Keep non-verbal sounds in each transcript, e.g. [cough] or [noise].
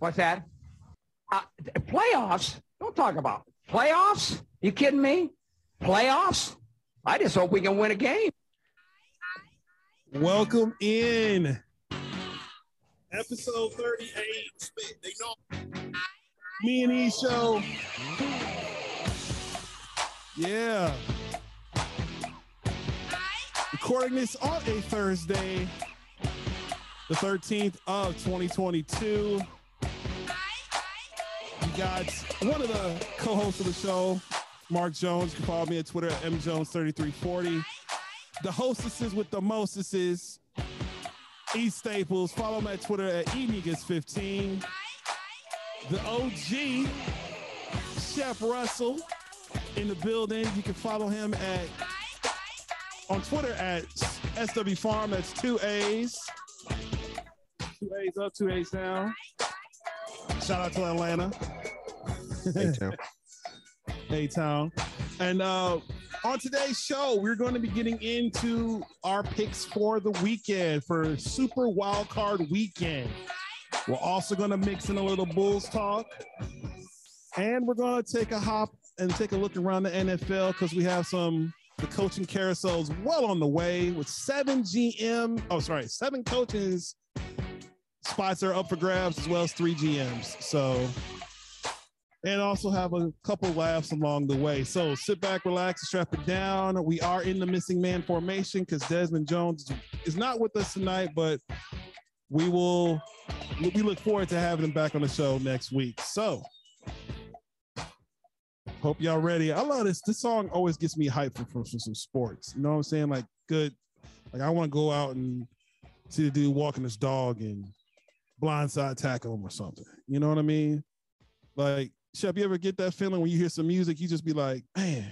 What's that? Uh, playoffs? Don't talk about playoffs. You kidding me? Playoffs? I just hope we can win a game. Welcome in. Episode 38. They know. Me and E show. Yeah. Recording this on a Thursday, the 13th of 2022. You got one of the co-hosts of the show, Mark Jones. You can follow me at Twitter at mjones3340. The hostesses with the mostesses, E Staples. Follow me at Twitter at enegas15. The OG, Chef Russell, in the building. You can follow him at on Twitter at SW Farm. That's two A's. Two A's up, two A's down. Shout out to Atlanta. Hey, Tim. [laughs] Hey Town. And uh, on today's show, we're going to be getting into our picks for the weekend for Super Wild Card Weekend. We're also going to mix in a little Bulls talk. And we're going to take a hop and take a look around the NFL because we have some the coaching carousels well on the way with seven GM. Oh, sorry, seven coaches spots are up for grabs as well as three GMs. So and also have a couple laughs along the way. So sit back, relax, strap it down. We are in the missing man formation because Desmond Jones is not with us tonight, but we will we look forward to having him back on the show next week. So hope y'all ready. I love this. This song always gets me hyped for, for, for some sports. You know what I'm saying? Like good. Like I want to go out and see the dude walking his dog and blindside tackle him or something. You know what I mean? Like Shep, you ever get that feeling when you hear some music, you just be like, man,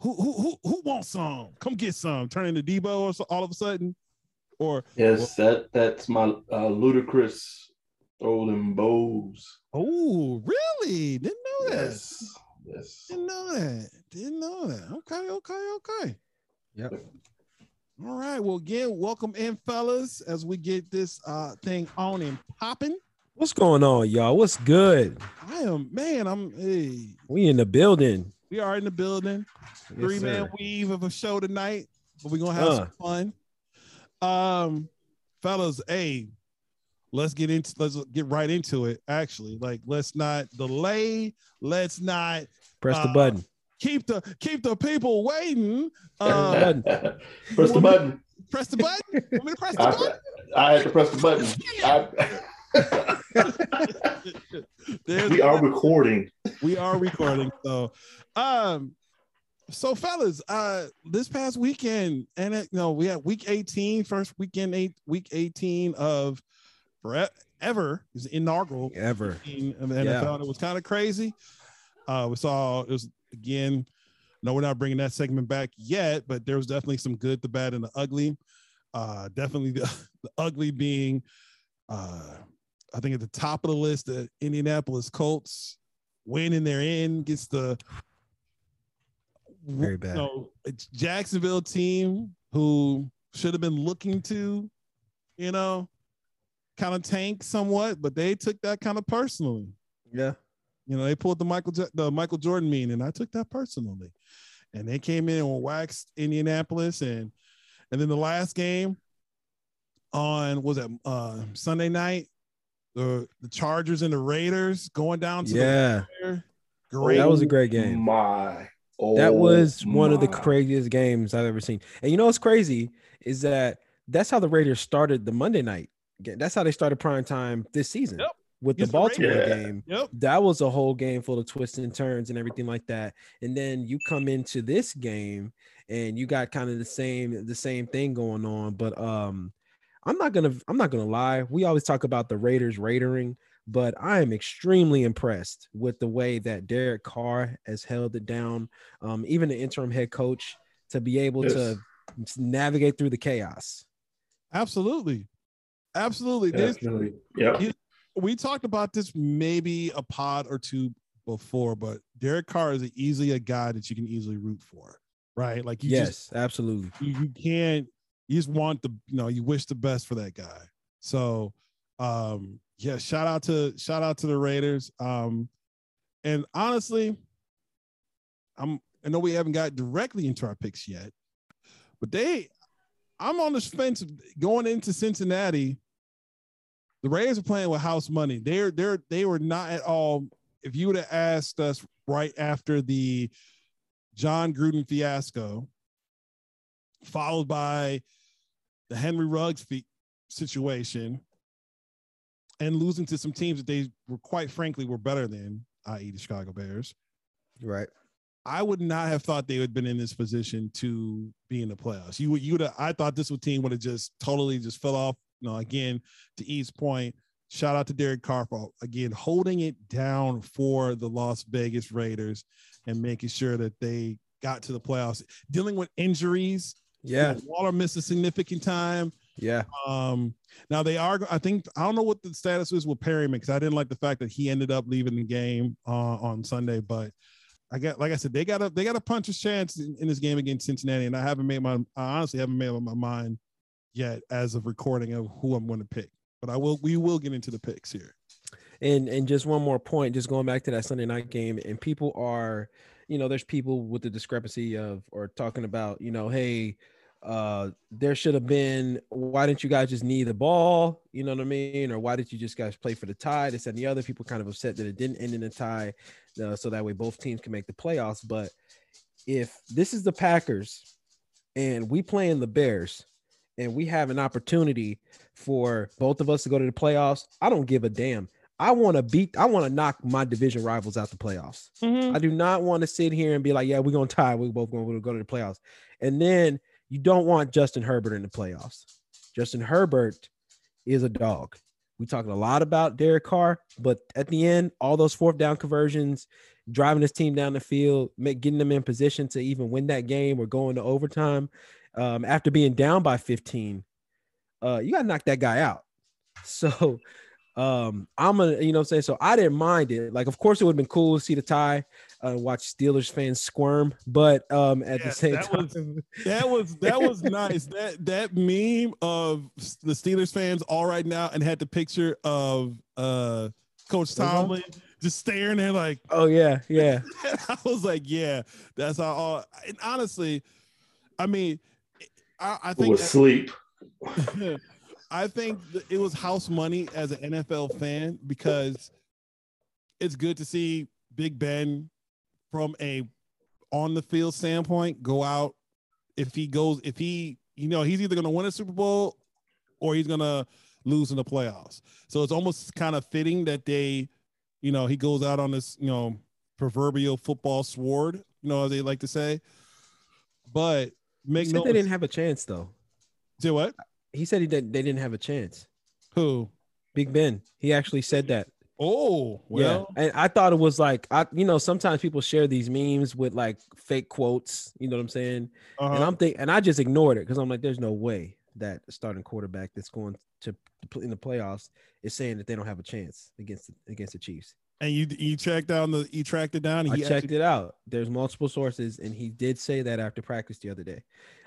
who who who, who wants some? Come get some. Turn into Debo or so, all of a sudden, or Yes, that that's my uh, Ludacris throw them bows. oh, really? Didn't know that. Yes, yes. Didn't know that. Didn't know that. Okay, okay, okay. Yep. All right. Well, again, welcome in, fellas, as we get this uh thing on and popping. What's going on, y'all? What's good? I am man. I'm hey. We in the building. We are in the building. Yes, three man weave of a show tonight, but we're gonna have Uh. some fun. Um, fellas, hey, let's get into let's get right into it. Actually, like let's not delay. Let's not Press the uh, button. keep the keep the people waiting. [laughs] Press the Uh, button. press the button. press the button. Want me to press the I, button? I had to press the button. [laughs] I, There's- we are recording. we are recording. So, um, so fellas, uh, this past weekend, and it, you know, we had week 18, first weekend, eight, week 18 of forever is the inaugural Ever. 18 of the NFL. and It was kind of crazy. Uh, we saw it was again. No, we're not bringing that segment back yet, but there was definitely some good, the bad, and the ugly. Uh, definitely the, [laughs] the ugly being, uh, I think at the top of the list, the Indianapolis Colts winning their in gets the Very bad. You know, Jacksonville team who should have been looking to, you know, kind of tank somewhat, but they took that kind of personally. Yeah. You know, they pulled the Michael the Michael Jordan mean, and I took that personally. And they came in and waxed Indianapolis, and and then the last game on was it uh, Sunday night, the the Chargers and the Raiders going down to Yeah. the. Great. That was a great game. My. Oh, That was one of the craziest games I've ever seen. And you know what's crazy is that that's how the Raiders started the Monday night. game. That's how they started prime time this season Yep. with the Against the Baltimore Yeah. game. Yep. That was a whole game full of twists and turns and everything like that. And then you come into this game and you got kind of the same the same thing going on. But um, I'm not gonna I'm not gonna lie. We always talk about the Raiders raidering, but I am extremely impressed with the way that Derek Carr has held it down. Um, even the interim head coach to be able to navigate through the chaos. Absolutely. Absolutely. This Definitely. Yep. we talked about this maybe a pod or two before, but Derek Carr is easily a guy that you can easily root for, right? Like you yes, just absolutely. you, you can't you just want the you know you wish the best for that guy. So Um, yeah, shout out to shout out to the Raiders. Um, and honestly, I'm I know we haven't got directly into our picks yet, but they I'm on the fence going into Cincinnati. The Raiders are playing with house money. They're they're they were not at all. If you would have asked us right after the Jon Gruden fiasco, followed by the Henry Ruggs situation, and losing to some teams that they were quite frankly were better than, i.e., the Chicago Bears. Right. I would not have thought they would have been in this position to be in the playoffs. You would, you would. I thought this team would have just totally just fell off. You know, again, to E's point, shout out to Derek Carr for again holding it down for the Las Vegas Raiders and making sure that they got to the playoffs, dealing with injuries. Yeah, Waller missed a significant time. Yeah. Um. Now they are. I think I don't know what the status is with Perryman because I didn't like the fact that he ended up leaving the game uh, on Sunday, but I got, like I said, they got a they got a punch a chance in, in, this game against Cincinnati, and I haven't made my, I honestly haven't made up my mind yet as of recording of who I'm going to pick. But I will, we will get into the picks here. And and just one more point, just going back to that Sunday night game, and people are, you know, there's people with the discrepancy of or talking about, you know, hey, uh there should have been why didn't you guys just need the ball? You know what i mean? Or why did you just guys play for the tie? This and the other. People kind of upset that it didn't end in a tie uh, so that way both teams can make the playoffs. But if this is the packers and we play in the bears and we have an opportunity for both of us to go to the playoffs i don't give a damn I want to beat, I want to knock my division rivals out the playoffs. Mm-hmm. I do not want to sit here and be like, yeah, we're going to tie. We're both going to go to the playoffs. And then you don't want Justin Herbert in the playoffs. Justin Herbert is a dog. We talked a lot about Derek Carr, but at the end, all those fourth down conversions, driving his team down the field, make, getting them in position to even win that game or going to overtime um, after being down by 15, uh, you got to knock that guy out. [laughs] So um, I'm a, you know I'm saying? So I didn't mind it. Like, of course, it would have been cool to see the tie, uh, watch Steelers fans squirm, but um, at yeah, the same that time, was, [laughs] that was that was nice. That that meme of the Steelers fans all right now and had the picture of uh Coach Tomlin just staring there like, oh yeah, yeah. [laughs] I was like, yeah, that's how. All, and honestly, I mean, I, I think was sleep. [laughs] I think it was house money as an NFL fan because it's good to see Big Ben from a on the field standpoint go out if he goes if he you know he's either going to win a Super Bowl or he's going to lose in the playoffs. So it's almost kind of fitting that they you know he goes out on this you know proverbial football sword, you know as they like to say. But make no they didn't have a chance though. Say what? He said he did, they didn't have a chance. Who? Big Ben. He actually said that. Oh, well. Yeah. And I thought it was like I you know, sometimes people share these memes with like fake quotes, you know what I'm saying? Uh-huh. And I'm think and I just ignored it because I'm like, there's no way that starting quarterback that's going to in the playoffs is saying that they don't have a chance against against the Chiefs. And you you tracked down the you tracked it down. I checked actually... it out. There's multiple sources, and he did say that after practice the other day.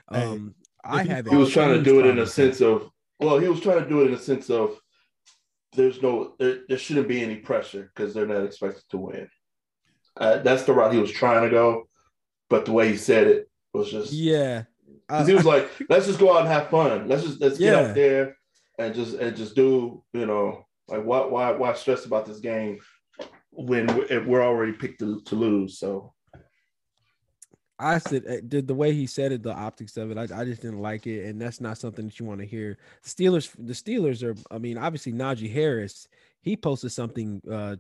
Um, I have. He was trying to do it in a sense of well, he was trying to do it in a sense of there's no there, there shouldn't be any pressure because they're not expected to win. Uh, that's the route he was trying to go, but the way he said it was just yeah. Because he was like, "Let's just go out and have fun. Let's just let's yeah. get out there and just and just do you know like why why why stress about this game when we're already picked to, to lose." So I said eh, the, the way he said it, the optics of it, I, I just didn't like it, and that's not something that you want to hear. The Steelers, the Steelers are, I mean, obviously Najee Harris, he posted something uh,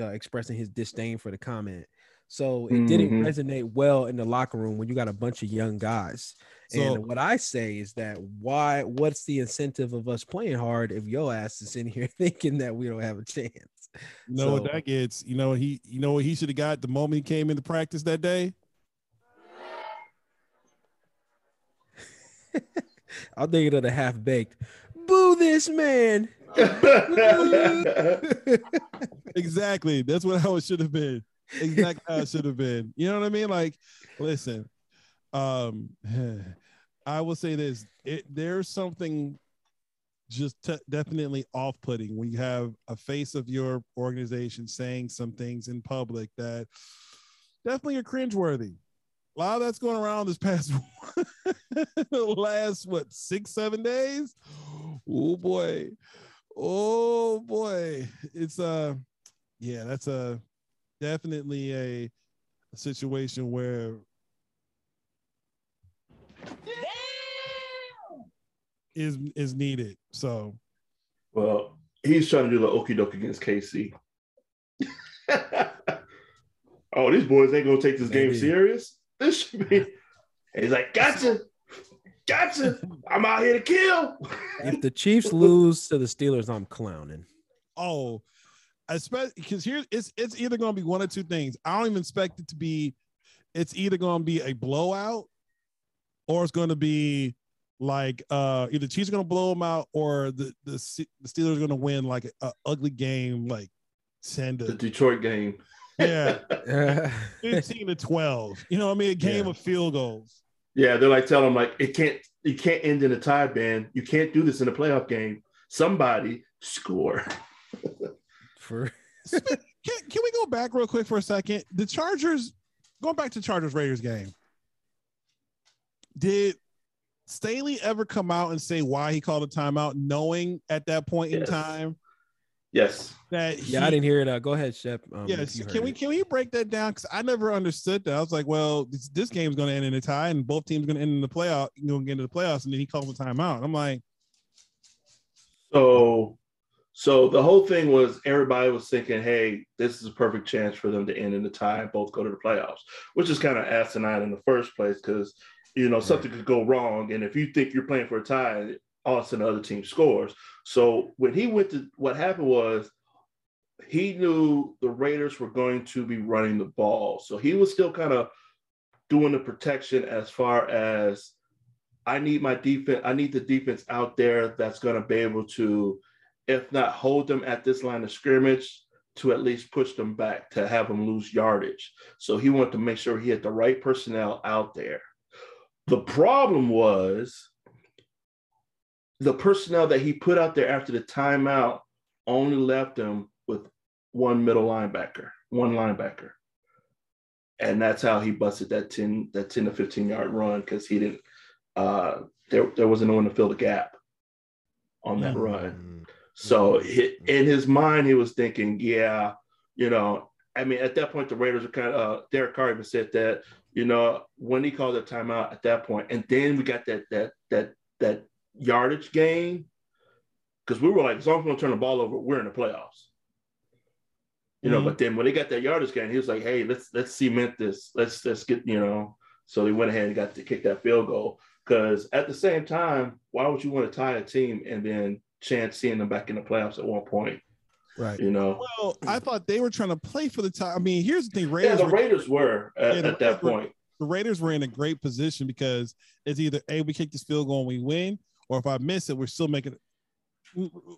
uh, expressing his disdain for the comment, so it mm-hmm. didn't resonate well in the locker room when you got a bunch of young guys. So, and what I say is that why? What's the incentive of us playing hard if your ass is in here [laughs] thinking that we don't have a chance? You know so, what that gets? You know he, you know what he should have got the moment he came into practice that day [laughs] I'm thinking of the half baked. Boo this man. [laughs] exactly. That's what how it should have been. Exactly how it should have been. You know what I mean? Like, listen, um, [sighs] I will say this: it, there's something just definitely off-putting when you have a face of your organization saying some things in public that definitely are cringeworthy. A lot of that's going around this past [laughs] last what six seven days. Oh boy, oh boy, it's uh yeah, that's a definitely a, a situation where is is needed. So, well, he's trying to do the okie doke against KC. [laughs] oh, these boys ain't gonna take this Maybe. game serious. This should be. he's like, gotcha, gotcha. I'm out here to kill. if the Chiefs lose to the Steelers, I'm clowning. Oh, especially because here it's it's either gonna be one or two things. I don't even expect it to be. It's either gonna be a blowout, or it's gonna be like uh either Chiefs are gonna blow them out or the the, the Steelers are gonna win like an ugly game, like send the Detroit game. Yeah, [laughs] 15 to 12. You know what I mean? A game yeah. of field goals. Yeah, they're like telling them like it can't you can't end in a tie, man. You can't do this in a playoff game. Somebody score. [laughs] for can, can we go back real quick for a second? The Chargers, going back to Chargers Raiders game. Did Staley ever come out and say why he called a timeout, knowing at that point yes. in time? Yes. That he, yeah, I didn't hear it. Uh, go ahead, Shep. Um, yes. Can we it. can we break that down? Because I never understood that. I was like, well, this, this game is going to end in a tie, and both teams are going to end in the playoff. You know, get into the playoffs, and then he calls a timeout. I'm like, so, so the whole thing was everybody was thinking, hey, this is a perfect chance for them to end in a tie and both go to the playoffs, which is kind of asinine in the first place because you know, something could go wrong. And if you think you're playing for a tie, all of a sudden the other team scores. So when he went to what happened was he knew the Raiders were going to be running the ball. So he was still kind of doing the protection as far as I need my defense, I need the defense out there that's going to be able to, if not hold them at this line of scrimmage, to at least push them back to have them lose yardage. So he wanted to make sure he had the right personnel out there. The problem was the personnel that he put out there after the timeout only left him with one middle linebacker, one linebacker. And that's how he busted that 10, that 10 to 15 yard run because he didn't uh there there wasn't no one to fill the gap on that mm-hmm. run. So he, in his mind, he was thinking, yeah, you know, I mean, at that point, the Raiders were kind of, uh, Derek Carr even said that you know, when he called that timeout at that point, and then we got that that that that yardage game because we were like, as long as we don't turn the ball over, we're in the playoffs. You know, mm-hmm. but then when they got that yardage game, he was like, "Hey, let's let's cement this. Let's let's get you know." So they went ahead and got to kick that field goal. Because at the same time, why would you want to tie a team and then chance seeing them back in the playoffs at one point? Right. You know. Well, I thought they were trying to play for the time. I mean, here's the thing. Raiders yeah, the Raiders were, were at, yeah, at that point. Were, the Raiders were in a great position because it's either a we kick this field goal and we win, or if I miss it, we're still making it.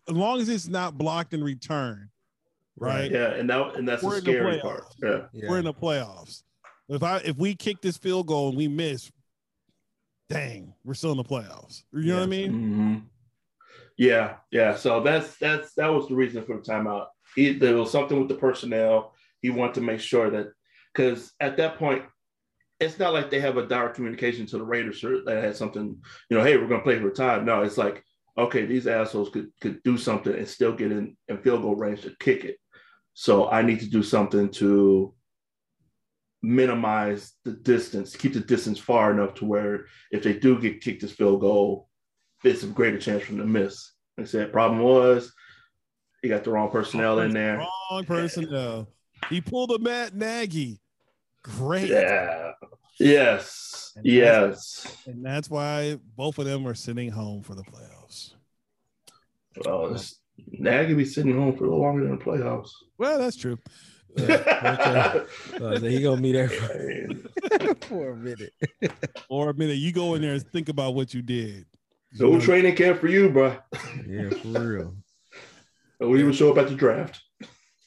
As long as it's not blocked in return, right? Yeah, and that and that's we're the scary the part. Yeah. yeah, we're in the playoffs. If I if we kick this field goal and we miss, dang, we're still in the playoffs. You know what I mean? Mm-hmm. Yeah, yeah. So that's that's that was the reason for the timeout. He, there was something with the personnel. He wanted to make sure that because at that point, it's not like they have a direct communication to the Raiders that had something, you know, hey, we're gonna play for time. No, it's like, okay, these assholes could could do something and still get in, in field goal range to kick it. So I need to do something to minimize the distance, keep the distance far enough to where if they do get kicked this field goal, it's a greater chance for them to miss. Like I said, problem was he got the wrong personnel in there. Wrong personnel. He pulled a Matt Nagy. Great. Yeah. Yes. And yes. That's, and that's why both of them are sitting home for the playoffs. Well, Nagy be sitting home for a little longer than the playoffs. Well, that's true. [laughs] Uh, okay. uh, he gonna be there for, [laughs] [laughs] for a minute. For a minute, you go in there and think about what you did. No you training camp for you, bro. Yeah, for real. we even show up at the draft.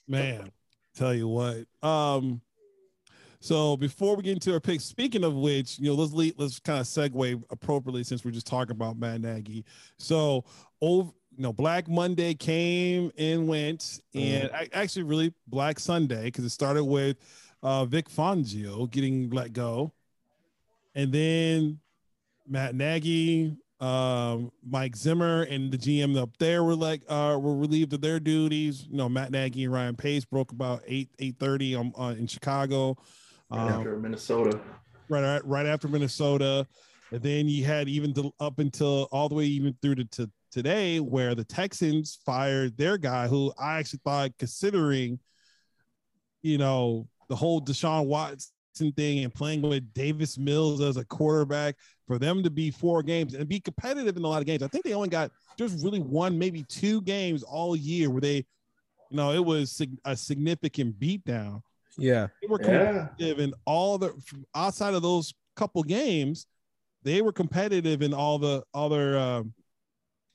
Man, tell you what. Um, so before we get into our picks, speaking of which, you know, let's lead, let's kind of segue appropriately since we're just talking about Matt Nagy. So over you know, Black Monday came and went, and I, actually really Black Sunday because it started with uh, Vic Fangio getting let go, and then Matt Nagy, um, Mike Zimmer, and the GM up there were like uh, were relieved of their duties. You know, Matt Nagy and Ryan Pace broke about eight eight thirty on in Chicago. Um, after Minnesota. Right, right after Minnesota. And then you had even to, up until all the way even through to, to today, where the Texans fired their guy, who I actually thought, considering, you know, the whole Deshaun Watson thing and playing with Davis Mills as a quarterback, for them to be four games and be competitive in a lot of games. I think they only got just really one, maybe two games all year where they, you know, it was a significant beatdown. Yeah, they were competitive yeah. in all the outside of those couple games they were competitive in all the other um,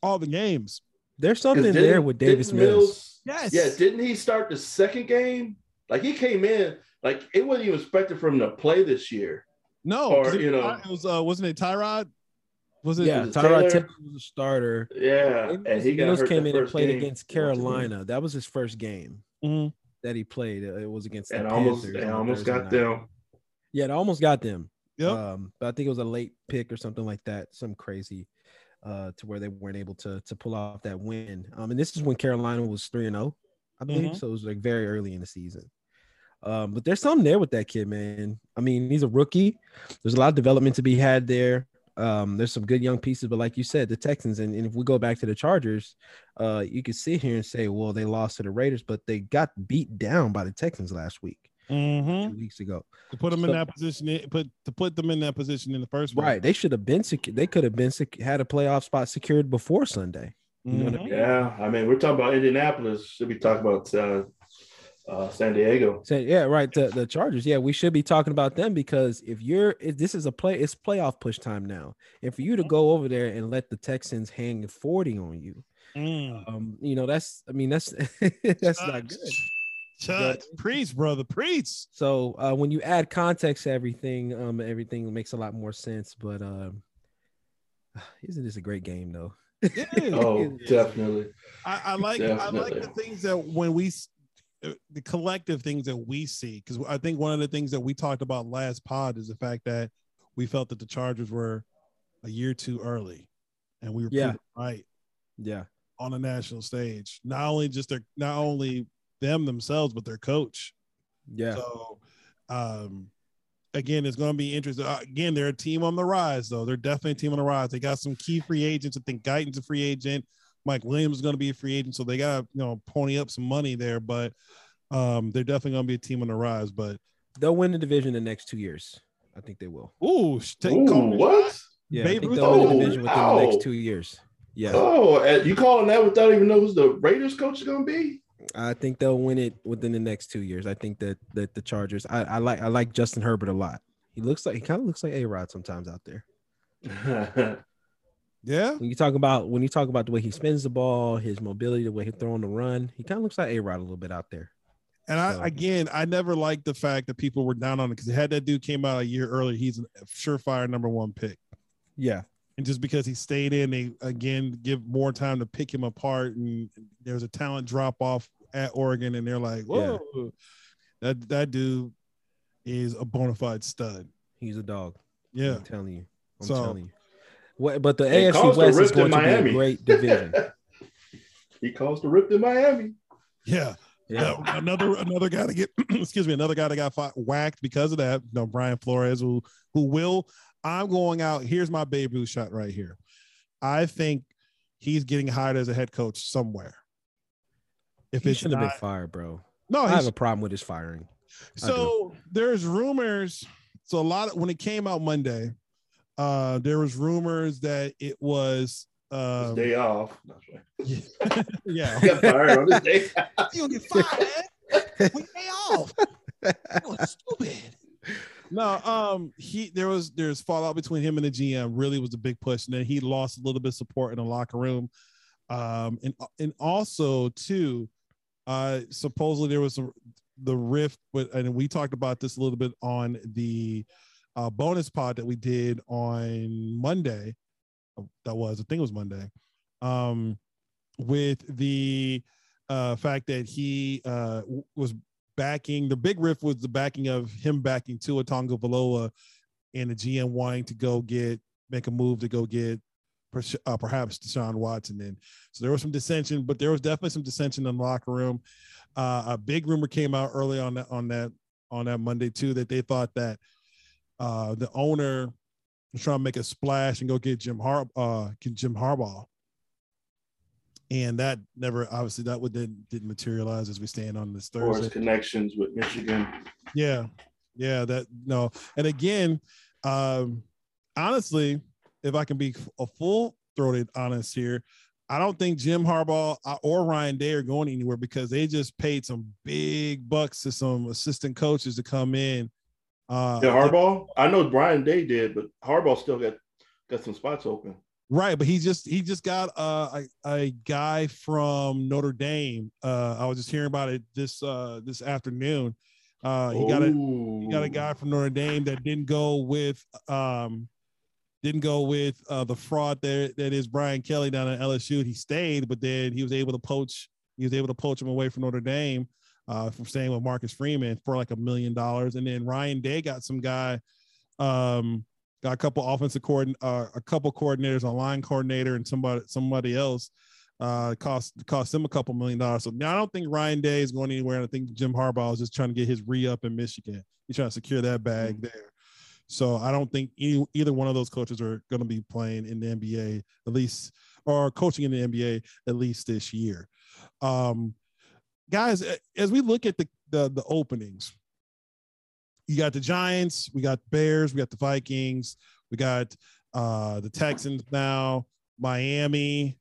all the games. There's something there with Davis Mills. Mills. Yes. Yeah. Didn't he start the second game? Like he came in, like it wasn't even expected for him to play this year. No, or it, you know, it was uh, wasn't it Tyrod? Was it? Yeah, was it Tyrod Taylor? was a starter. Yeah, and he Mills came in and played game. against Carolina. That was his first game mm-hmm. That he played. It was against and almost and almost got night. them. Yeah, it almost got them. Yeah. Um, but I think it was a late pick or something like that, some crazy, uh, to where they weren't able to to pull off that win. Um, and this is when Carolina was three and zero, oh, I believe. Mm-hmm. So it was like very early in the season. Um, but there's something there with that kid, man. I mean, he's a rookie. There's a lot of development to be had there. Um, there's some good young pieces, but like you said, the Texans, and, and if we go back to the Chargers, uh, you could sit here and say, well, they lost to the Raiders, but they got beat down by the Texans last week mm-hmm. two weeks ago. To put them so, in that position, put to put them in that position in the first place. Right, they should have been secure. They could have been sec- had a playoff spot secured before Sunday. You mm-hmm. I mean? Yeah, I mean, we're talking about Indianapolis. Should be talking about uh, uh, San Diego. So, yeah, right. The, the Chargers. Yeah, we should be talking about them because if you're, if this is a play, it's playoff push time now. And for you to go over there and let the Texans hang 40 on you, mm. um, you know, that's, I mean, that's, [laughs] that's not good. Chut, preach, brother, preach. So uh, when you add context to everything, um, everything makes a lot more sense. But um, [sighs] isn't this a great game though? [laughs] oh, definitely. I, I like definitely. I like the things that when we the collective things that we see because I think one of the things that we talked about last pod is the fact that we felt that the Chargers were a year too early, and we were yeah. right. Yeah, on a national stage. Not only just their not only them themselves, but their coach. Yeah. So, um, again, it's going to be interesting. Uh, again, they're a team on the rise, though. They're definitely a team on the rise. They got some key free agents. I think Guyton's a free agent. Mike Williams is going to be a free agent, so they got to you know pony up some money there. But um, they're definitely going to be a team on the rise. But they'll win the division the next two years. I think they will. Ooh, take Ooh what? Yeah, Babe I think they'll win the division within the next two years. Yeah. Oh, you calling that without even know who's the Raiders coach is going to be? I think they'll win it within the next two years. I think that that the Chargers. I, I like I like Justin Herbert a lot. He looks like he kind of looks like A Rod sometimes out there. [laughs] yeah. When you talk about when you talk about the way he spins the ball, his mobility, the way he throwing the run, he kind of looks like A Rod a little bit out there. And I again, I never liked the fact that people were down on it because had that dude came out a year earlier, he's a surefire number one pick. Yeah. And just because he stayed in, they again give more time to pick him apart, and there's a talent drop off at Oregon, and they're like, "Whoa, yeah. that that dude is a bona fide stud. He's a dog." Yeah, I'm telling you. I'm so, telling you. What, but the AFC West is going to be a great division. [laughs] he caused the rift in Miami. Yeah. Yeah. Uh, another another guy to get [clears throat] excuse me another guy that got fought, whacked because of that. You know, Brian Flores who who will. I'm going out. Here's my Babe Ruth shot right here. I think he's getting hired as a head coach somewhere. If he should have been fired, bro. No, I have a problem with his firing. So there's rumors. So a lot of when it came out Monday, uh, there was rumors that it was um, day off. [laughs] Yeah, yeah. [laughs] got fired on his day. [laughs] you get fired. we day off. stupid. No, um, he there was there's fallout between him and the GM. Really was a big push, and then he lost a little bit of support in the locker room. Um, and and also too, uh, supposedly there was a, the rift, but and we talked about this a little bit on the uh, bonus pod that we did on Monday. That was, I think it was Monday. Um, with the uh, fact that he uh, was backing the big riff was the backing of him backing Tua Valoa and the GM wanting to go get make a move to go get uh, perhaps Deshaun Watson in. So there was some dissension, but there was definitely some dissension in the locker room. Uh, a big rumor came out early on that on that on that Monday too that they thought that uh, the owner was trying to make a splash and go get Jim Har uh, get Jim Harbaugh and that never obviously that would didn't didn't materialize as we stand on this Thursday. Or his connections with Michigan. Yeah, yeah, that no, and again, um, honestly, if I can be a full throated honest here, I don't think Jim Harbaugh uh, or Ryan Day are going anywhere because they just paid some big bucks to some assistant coaches to come in. Uh, yeah, Harbaugh. I know Brian Day did, but Harbaugh still got got some spots open. Right, but he just he just got uh, a a guy from Notre Dame. Uh, I was just hearing about it this uh, this afternoon. Uh, he got a he got a guy from Notre Dame that didn't go with um, didn't go with uh, the fraud that that is Brian Kelly down at LSU. He stayed, but then he was able to poach he was able to poach him away from Notre Dame uh, from staying with Marcus Freeman for like a million dollars. And then Ryan Day got some guy um, got a couple offensive coordinator, uh, a couple coordinators, a line coordinator, and somebody somebody else. Uh, cost cost him a couple million dollars. So now I don't think Ryan Day is going anywhere, and I think Jim Harbaugh is just trying to get his re up in Michigan. He's trying to secure that bag mm-hmm. there. So I don't think any, either one of those coaches are going to be playing in the NBA at least, or coaching in the NBA at least this year. Um, guys, as we look at the the, the openings, you got the Giants, we got Bears, we got the Vikings, we got uh, the Texans now, Miami,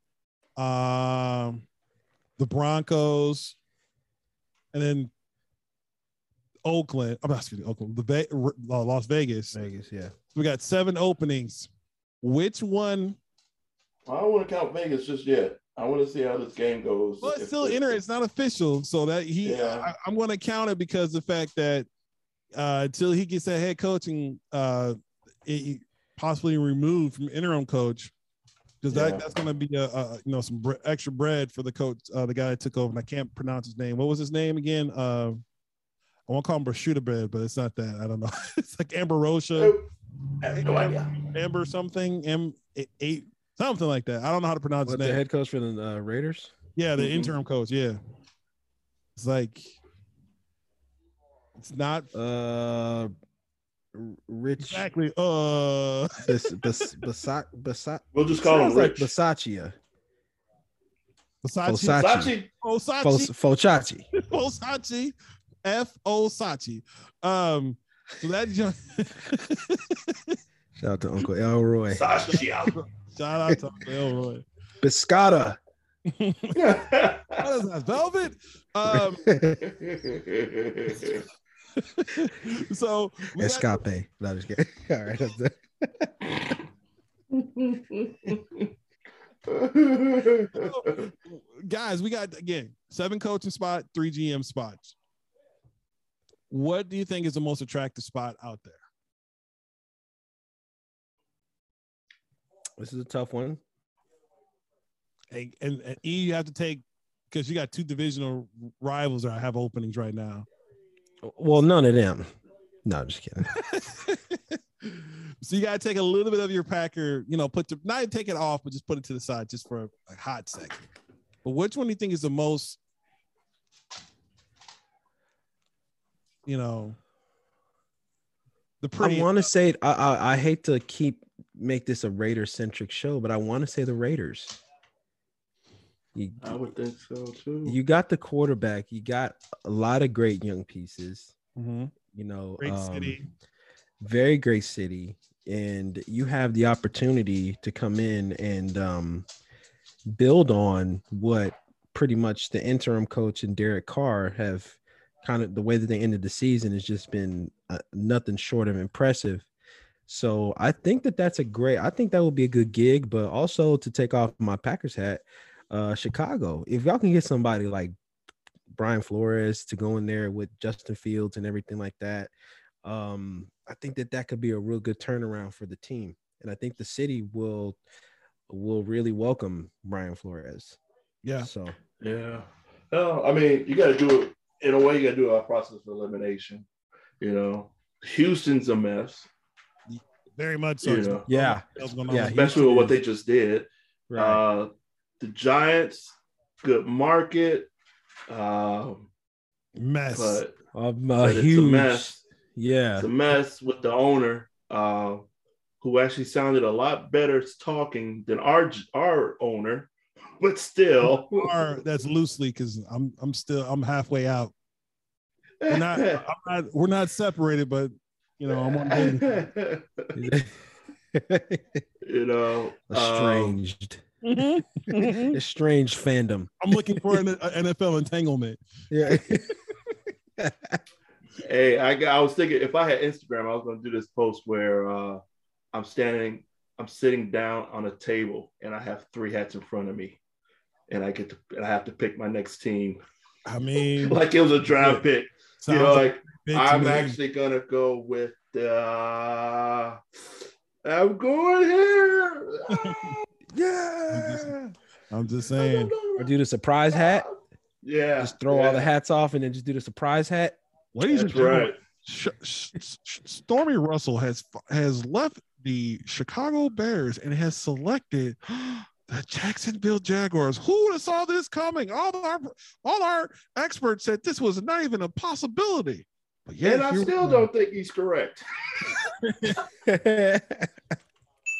um, the Broncos, and then Oakland. I'm not excuse Oakland, the Ve- uh, Las Vegas. Vegas, yeah. we got seven openings. Which one? I don't want to count Vegas just yet. I want to see how this game goes. But it's still enter. It's not official, so that he. Yeah. I, am going to count it because the fact that uh, until he gets that head coaching uh, it, possibly removed from interim coach because yeah. that, that's going to be a, a, you know some bre- extra bread for the coach uh, the guy that took over and I can't pronounce his name what was his name again uh, I won't call him Brashuta bread but it's not that I don't know [laughs] it's like Amber Rocha no idea. Amber something M eight something like that I don't know how to pronounce what, his name the head coach for the uh, Raiders yeah the mm-hmm. interim coach yeah it's like it's not uh rich exactly. Uh [laughs] Bas, bas, bas, bas, we'll just call him rich. Like Basaccia. Fosacci. Fosacci. Fosacci. Fosacci. F O Sachi. Um so that [laughs] Shout out to Uncle Elroy. Shout out to Uncle Elroy. [laughs] Biscotta. [laughs] what is that? Velvet? Um [laughs] so escape. Not just kidding. All right. guys, we got again seven coaching spot, three GM spots. What do you think is the most attractive spot out there? This is a tough one. And, and, and E, you have to take because you got two divisional rivals that have openings right now. Well, none of them. No, I'm just kidding. [laughs] so you gotta take a little bit of your Packer, you know, put to not take it off, but just put it to the side just for a hot second. But which one do you think is the most, you know, the pretty? I want to say I, I I hate to keep make this a Raider centric show, but I want to say the Raiders. You, I would think so too. You got the quarterback. You got a lot of great young pieces. Mm-hmm. You know, great um, city, very great city, and you have the opportunity to come in and um, build on what pretty much the interim coach and Derek Carr have kind of the way that they ended the season has just been uh, nothing short of impressive. So I think that that's a great. I think that would be a good gig, but also to take off my Packers hat uh, Chicago. If y'all can get somebody like Brian Flores to go in there with Justin Fields and everything like that, um, I think that that could be a real good turnaround for the team, and I think the city will will really welcome Brian Flores. Yeah. So Yeah. Well, I mean, you got to do it in a way. You got to do a process of elimination. You know, Houston's a mess, Very much so. You know. Yeah. What's? Yeah, especially with what they just did. right. Uh, the Giants, good market, um, mess. but, Um, a but it's a huge, mess. yeah. It's a mess with the owner, uh, who actually sounded a lot better talking than our our owner, [laughs] but still. [laughs] Or that's loosely because I'm I'm still I'm halfway out. We're not, [laughs] I'm not we're not separated, but you know I'm on dating. [laughs] you know, [laughs] um, [laughs] Estranged. Fandom. I'm looking for an a NFL entanglement. Yeah. Hey, I got, I was thinking if I had Instagram, I was going to do this post where uh, I'm standing, I'm sitting down on a table, and I have three hats in front of me, and I get to, and I have to pick my next team, I mean, like it was a draft pick. You sounds know, like like big I'm me. actually gonna go with. Uh, I'm going here. [laughs] yeah. I'm just saying. Or do the surprise hat. Yeah. Just throw all the hats off and then just do the surprise hat. Ladies and That's gentlemen, right. Sh- Sh- Sh- Stormy Russell has has left the Chicago Bears and has selected [gasps] the Jacksonville Jaguars. Who would have saw this coming? All our all our experts said this was not even a possibility. But yeah, and I still don't think he's correct. [laughs]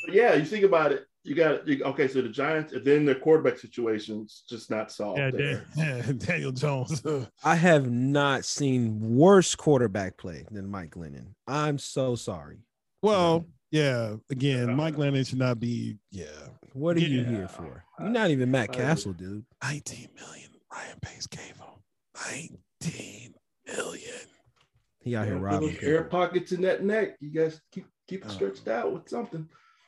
But yeah, you think about it. You got you, okay. So the Giants, and then their quarterback situation's just not solved. Yeah, there. Yeah, [laughs] Daniel Jones. [laughs] I have not seen worse quarterback play than Mike Glennon. I'm so sorry. well, yeah. Again, Mike Glennon should not be. Yeah, What are you here for? You're not even Matt I- Castle, dude. 19 million. Ryan Pace gave him 19 million. He out here Yeah, robbing. little air pockets in that neck. You guys keep keep it Oh. stretched out with something.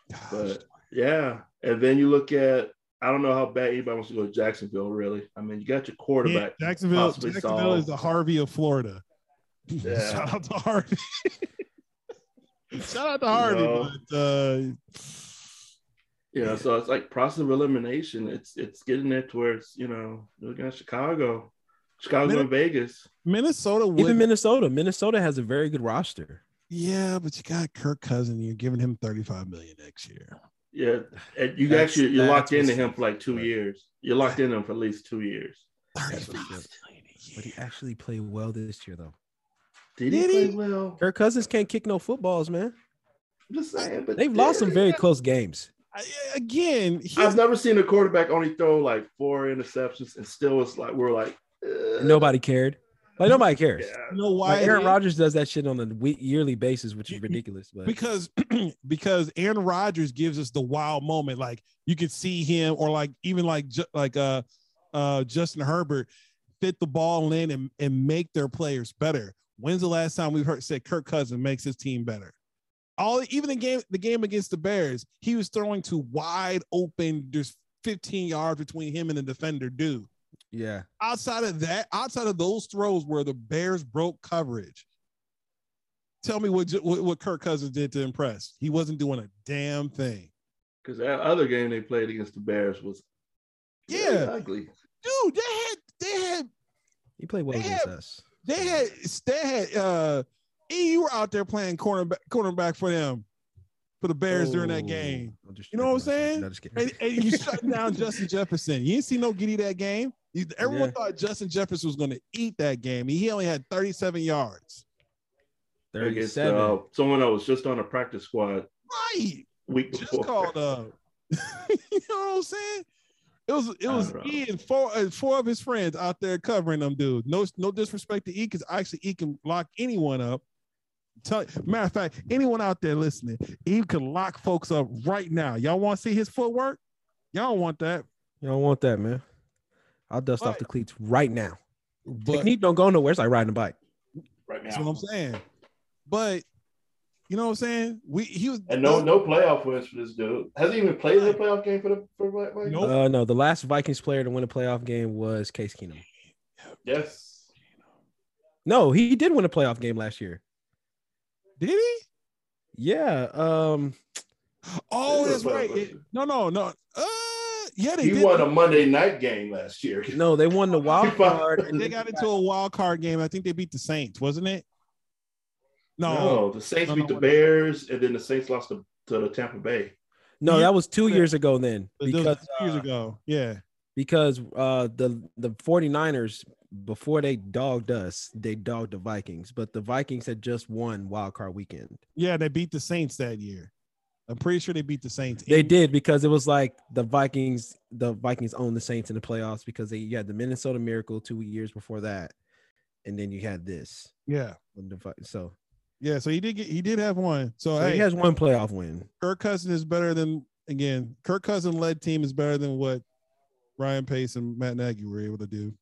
[sighs] But yeah, and then you look at. I don't know how bad anybody wants to go to Jacksonville. Really, I mean, you got your Yeah, quarterback. Jacksonville, possibly Jacksonville is solved. the Harvey of Florida. [laughs] Yeah. Shout out to Harvey. [laughs] Shout out to Harvey. know. But, uh, You know, so it's like process of elimination. It's it's getting there to where it's you know looking at Chicago, Chicago Minute- and Vegas. Minnesota would. Even Minnesota. Minnesota has a very good roster. yeah, but you got Kirk Cousin. You're giving him 35 million next year. Yeah, and you That's- actually you're locked into him for like two years. You're locked in him for at least two years. 35 what's million up. a But he actually played well this year, though. Did he Did play well? Kirk Cousins can't kick no footballs, man. I'm just saying, but They've lost some very yeah. close games. I- again, he's, I've never seen a quarterback only throw like four interceptions and still it's like we're like uh, Nobody cared. Like nobody cares. Yeah. you know why? Like Aaron it is? Rodgers does that shit on a week, yearly basis, which is ridiculous. But because [clears throat] because Aaron Rodgers gives us the wild moment. Like you can see him, or like even like Ju- like uh uh Justin Herbert fit the ball in and, and make their players better. When's the last time we've heard said Kirk Cousins makes his team better? All even the game the game against the Bears, he was throwing to wide open. There's 15 yards between him and the defender. Dude, yeah, outside of that, outside of those throws where the Bears broke coverage, tell me what, what what Kirk Cousins did to impress. He wasn't doing a damn thing. Because that other game they played against the Bears was Yeah. ugly. Dude, they had they had he played well against have- us. they had they had uh E, you were out there playing cornerback cornerback for them for the Bears during that Oh, game. Just You know what I'm saying? No, just. And, and you shut down [laughs] Justin Jefferson. You didn't see no Griddy that game. You, everyone Yeah. thought Justin Jefferson was going to eat that game. He only had 37 yards. Against 37. uh, someone that was just on a practice squad Right. week just before. called up. [laughs] you know what I'm saying? It was it was don't. E and four and four of his friends out there covering them, dude. No no disrespect to E, because actually E can lock anyone up. Tell matter of fact, anyone out there listening, E can lock folks up right now. Y'all want to see his footwork? Y'all want that. You don't want that, man. I'll dust off the cleats right now. But Technique don't go nowhere. It's like riding a bike. right that's now. what I'm saying. But you know what I'm saying? We he was And no no playoff wins for this dude. Has he even played in a playoff game for the for Black Vikings? Nope. Uh, no, the last Vikings player to win a playoff game was Case Keenum. Yes. No, he did win a playoff game last year. did he? Yeah. Um. Oh, that's right. It- no, no, no. Uh, yeah, they He did. won a Monday night game last year. No, they won the wild [laughs] card. and they got into a wild card game. I think they beat the Saints, wasn't it? No, No, the Saints No, beat no, the what- Bears, and then the Saints lost to, to the Tampa Bay. No, Yeah. that was two years ago then. Because two years uh, ago. Yeah. because uh the the 49ers before they dogged us, they dogged the Vikings, but the Vikings had just won wild card weekend. Yeah, they beat the Saints that year. I'm pretty sure they beat the Saints. They did because it was like the Vikings, the Vikings owned the Saints in the playoffs because they you had the Minnesota Miracle two years before that, and then you had this. Yeah. when the Vi- So, Yeah. So he did get he did have one. So, so hey, he has one playoff win. Kirk Cousins is better than again, Kirk Cousins led team is better than what Ryan Pace and Matt Nagy were able to do.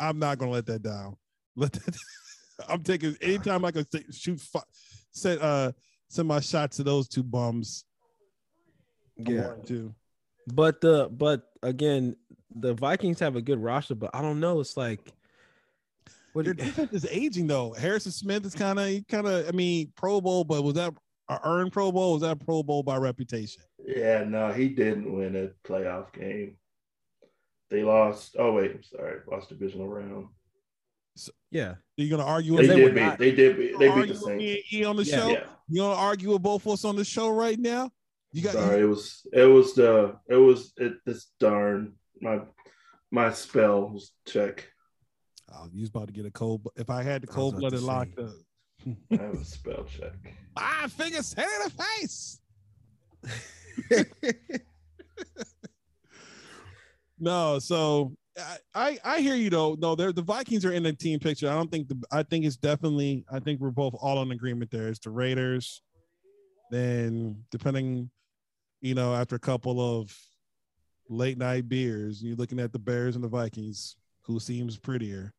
I'm not gonna let that down. Let that [laughs] I'm taking anytime I can shoot set uh send my shot to those two bums. Yeah, going to. but the but again, the Vikings have a good roster, but I don't know. It's like what Their defense is aging though. Harrison Smith is kind of kind of I mean Pro Bowl, but was that a earned Pro Bowl? Was that a Pro Bowl by reputation? Yeah, no, he didn't win a playoff game. They lost. Oh wait, I'm sorry, lost divisional round. yeah. Are you gonna argue? They with they me? did beat. not- They did beat. They beat argue the with me Saints. and E on the Yeah. show? Yeah, You gonna argue with both of us on the show right now? You got sorry. It was. It was the. It was. It. This darn my. My spell was check. Oh, you was about to get a cold. If I had the cold about to blooded locked up, [laughs] I have a spell check. ah, finger head in the face. [laughs] [laughs] No, so I, I hear you though. No, the Vikings are in the team picture. I don't think the I think it's definitely I think we're both all in agreement there. It's the Raiders. Then depending, you know, after a couple of late night beers, you're looking at the Bears and the Vikings, who seems prettier,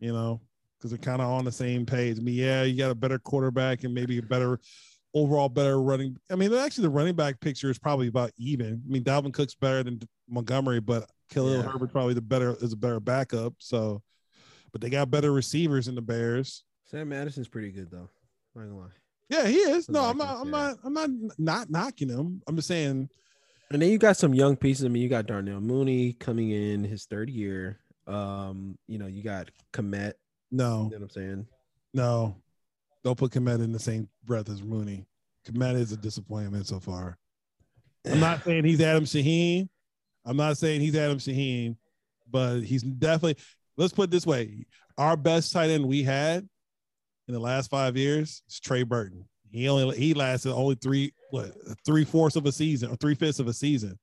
you know, because they're kind of on the same page. I mean, yeah, you got a better quarterback and maybe a better overall better running. I mean, actually, the running back picture is probably about even. I mean, Dalvin Cook's better than Montgomery, but Khalil Yeah. Herbert's probably the better is a better backup. So, but they got better receivers in the Bears. Sam Madison's pretty good though. Not gonna lie. Yeah, he is. No, I'm not. I'm not. I'm not not knocking him. I'm just saying. And then you got some young pieces. I mean, you got Darnell Mooney coming in his third year. Um, you know, you got Kmet. You No, know what I'm saying? no, don't put Kmet in the same breath as Mooney. Kmet is a disappointment so far. I'm not saying he's Adam Shaheen. I'm not saying he's Adam Shaheen, but he's definitely. Let's put it this way: our best tight end we had in the last five years is Trey Burton. He only he lasted only three what three fourths of a season or three fifths of a season,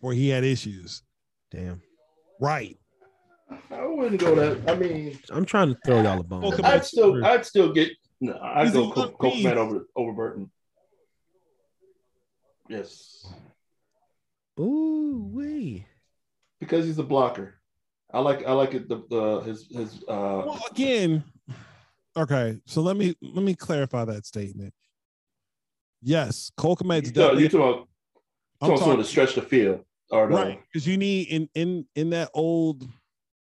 where he had issues. Damn. Right. I wouldn't go that. I mean, I'm trying to throw y'all a bone. I'd still. I'd still get. No, I'd go a Co- young Copeman beast. over over Burton. Yes, Ooh, wee. because he's a blocker. I like. I like it. The, the his his. Uh, Well, again, okay. So let me let me clarify that statement. Yes, Cole Kmet's you know, definitely. you talking about I'm talking someone talking to stretch the field or the, right because you need in in in that old,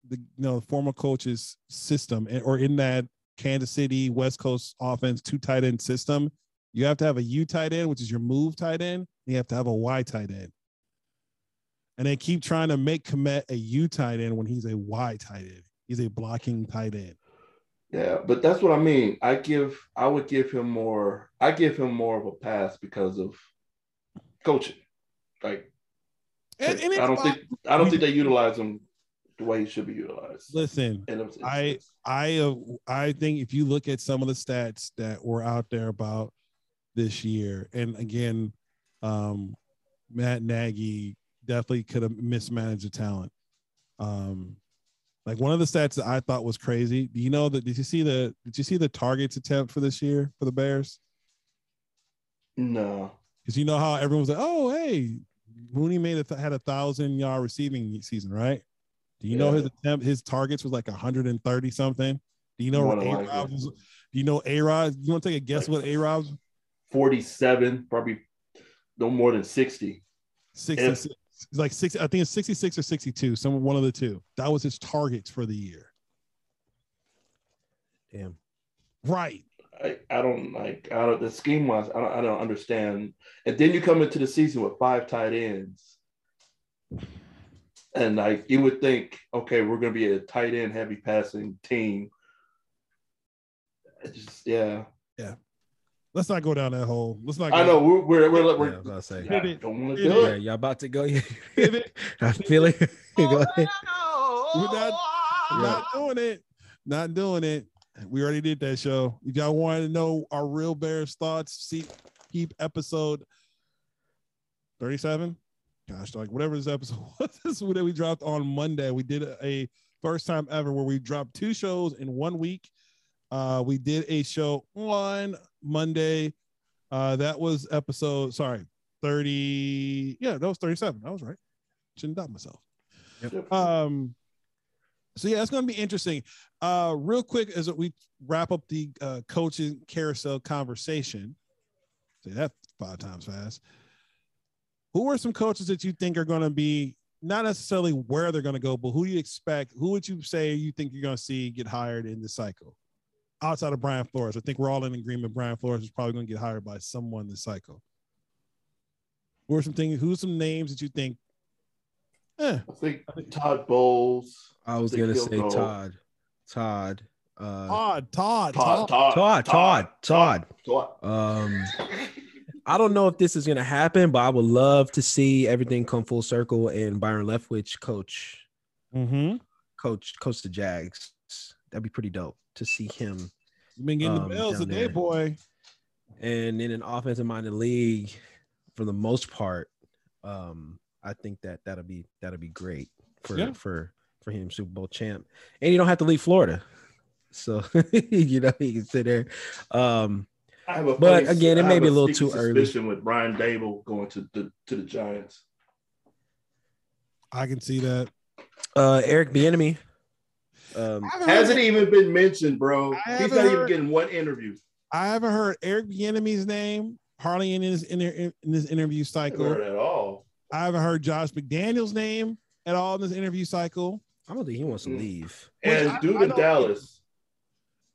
the you know former coach's system or in that Kansas City West Coast offense two tight end system. You have to have a U tight end, which is your move tight end. And you have to have a Y tight end. And they keep trying to make Kmet a U tight end when he's a Y tight end. He's a blocking tight end. Yeah, but that's what I mean. I give. I would give him more. I give him more of a pass because of coaching. Like And, and I don't think. I don't think they utilize him the way he should be utilized. Listen, And it's- it's- I I uh, I think if you look at some of the stats that were out there about this year, and again, um, Matt Nagy definitely could have mismanaged the talent. Um, like one of the stats that I thought was crazy. Do you know that? Did you see the? Did you see the targets attempt for this year for the Bears? no. Because you know how everyone's like, oh hey, Mooney made a had a thousand yard receiving season, right? Do you know his attempt, his targets was like 130 something? Do you know what A likely. Rob was? Do you know A Rod? You want to take a guess what A Rob's 47, probably no more than 60. 66? It's like six. I think it's 66 or 62. Some one of the two. That was his targets for the year. Damn. Right. I, I don't like I don't the scheme wise, I don't I don't understand. And then you come into the season with five tight ends. And like you would think, okay, we're going to be a tight end heavy passing team. It just yeah. Yeah. Let's not go down that hole. Let's not. Go I know we're we're, we're, Yeah, we're I about to say. yeah, Pivot. don't want to Pivot. do Yeah, y'all about to go. [laughs] I feel it. [laughs] go oh, ahead. We're not, not doing it. Not doing it. We already did that show. If y'all want to know our real Bears thoughts, see keep episode 37. Gosh, like whatever this episode [laughs] was, this one that we dropped on Monday. We did a, a first time ever where we dropped two shows in one week. Uh, we did a show on Monday. Uh, that was episode, sorry, 30. Yeah, that was 37. I was right. Shouldn't doubt myself. Um, so yeah, it's going to be interesting. Uh, real quick as we wrap up the uh, coaching carousel conversation. Say that five times fast. Who are some coaches that you think are going to be not necessarily where they're going to go, but who do you expect? Who would you say you think you're going to see get hired in this cycle? Outside of Brian Flores, I think we're all in agreement. Brian Flores is probably going to get hired by someone this cycle. Who are some things? Who's some names that you think? Eh, I think Todd Bowles. I was gonna say go. Todd. Todd. Uh, Todd, Todd, Todd, Todd. Todd, Todd. Todd. Todd. Todd. Um, [laughs] I don't know if this is gonna happen, but I would love to see everything come full circle and Byron Leftwich coach, Mm-hmm. coach, coach the Jags. That'd be pretty dope to see him. You've been getting Um, the bells today, there. boy. And in an offensive minded league, for the most part, um, I think that that'll be that'll be great for Yeah. for for him, Super Bowl champ. And you don't have to leave Florida. So [laughs] you know he can sit there. Um, I have a But funny- again, it may be a little sneaky too early. suspicion with Brian Daboll going to the to the Giants. I can see that. uh, Eric Bieniemy. Um, I haven't, heard, Hasn't even been mentioned, bro. He's haven't not even getting one interview. I haven't heard Eric Bieniemy's name hardly in his in, in this interview cycle. heard at all. I haven't heard Josh McDaniel's name at all in this interview cycle. I don't think he wants to Mm. leave. And I- dude I in don't- Dallas,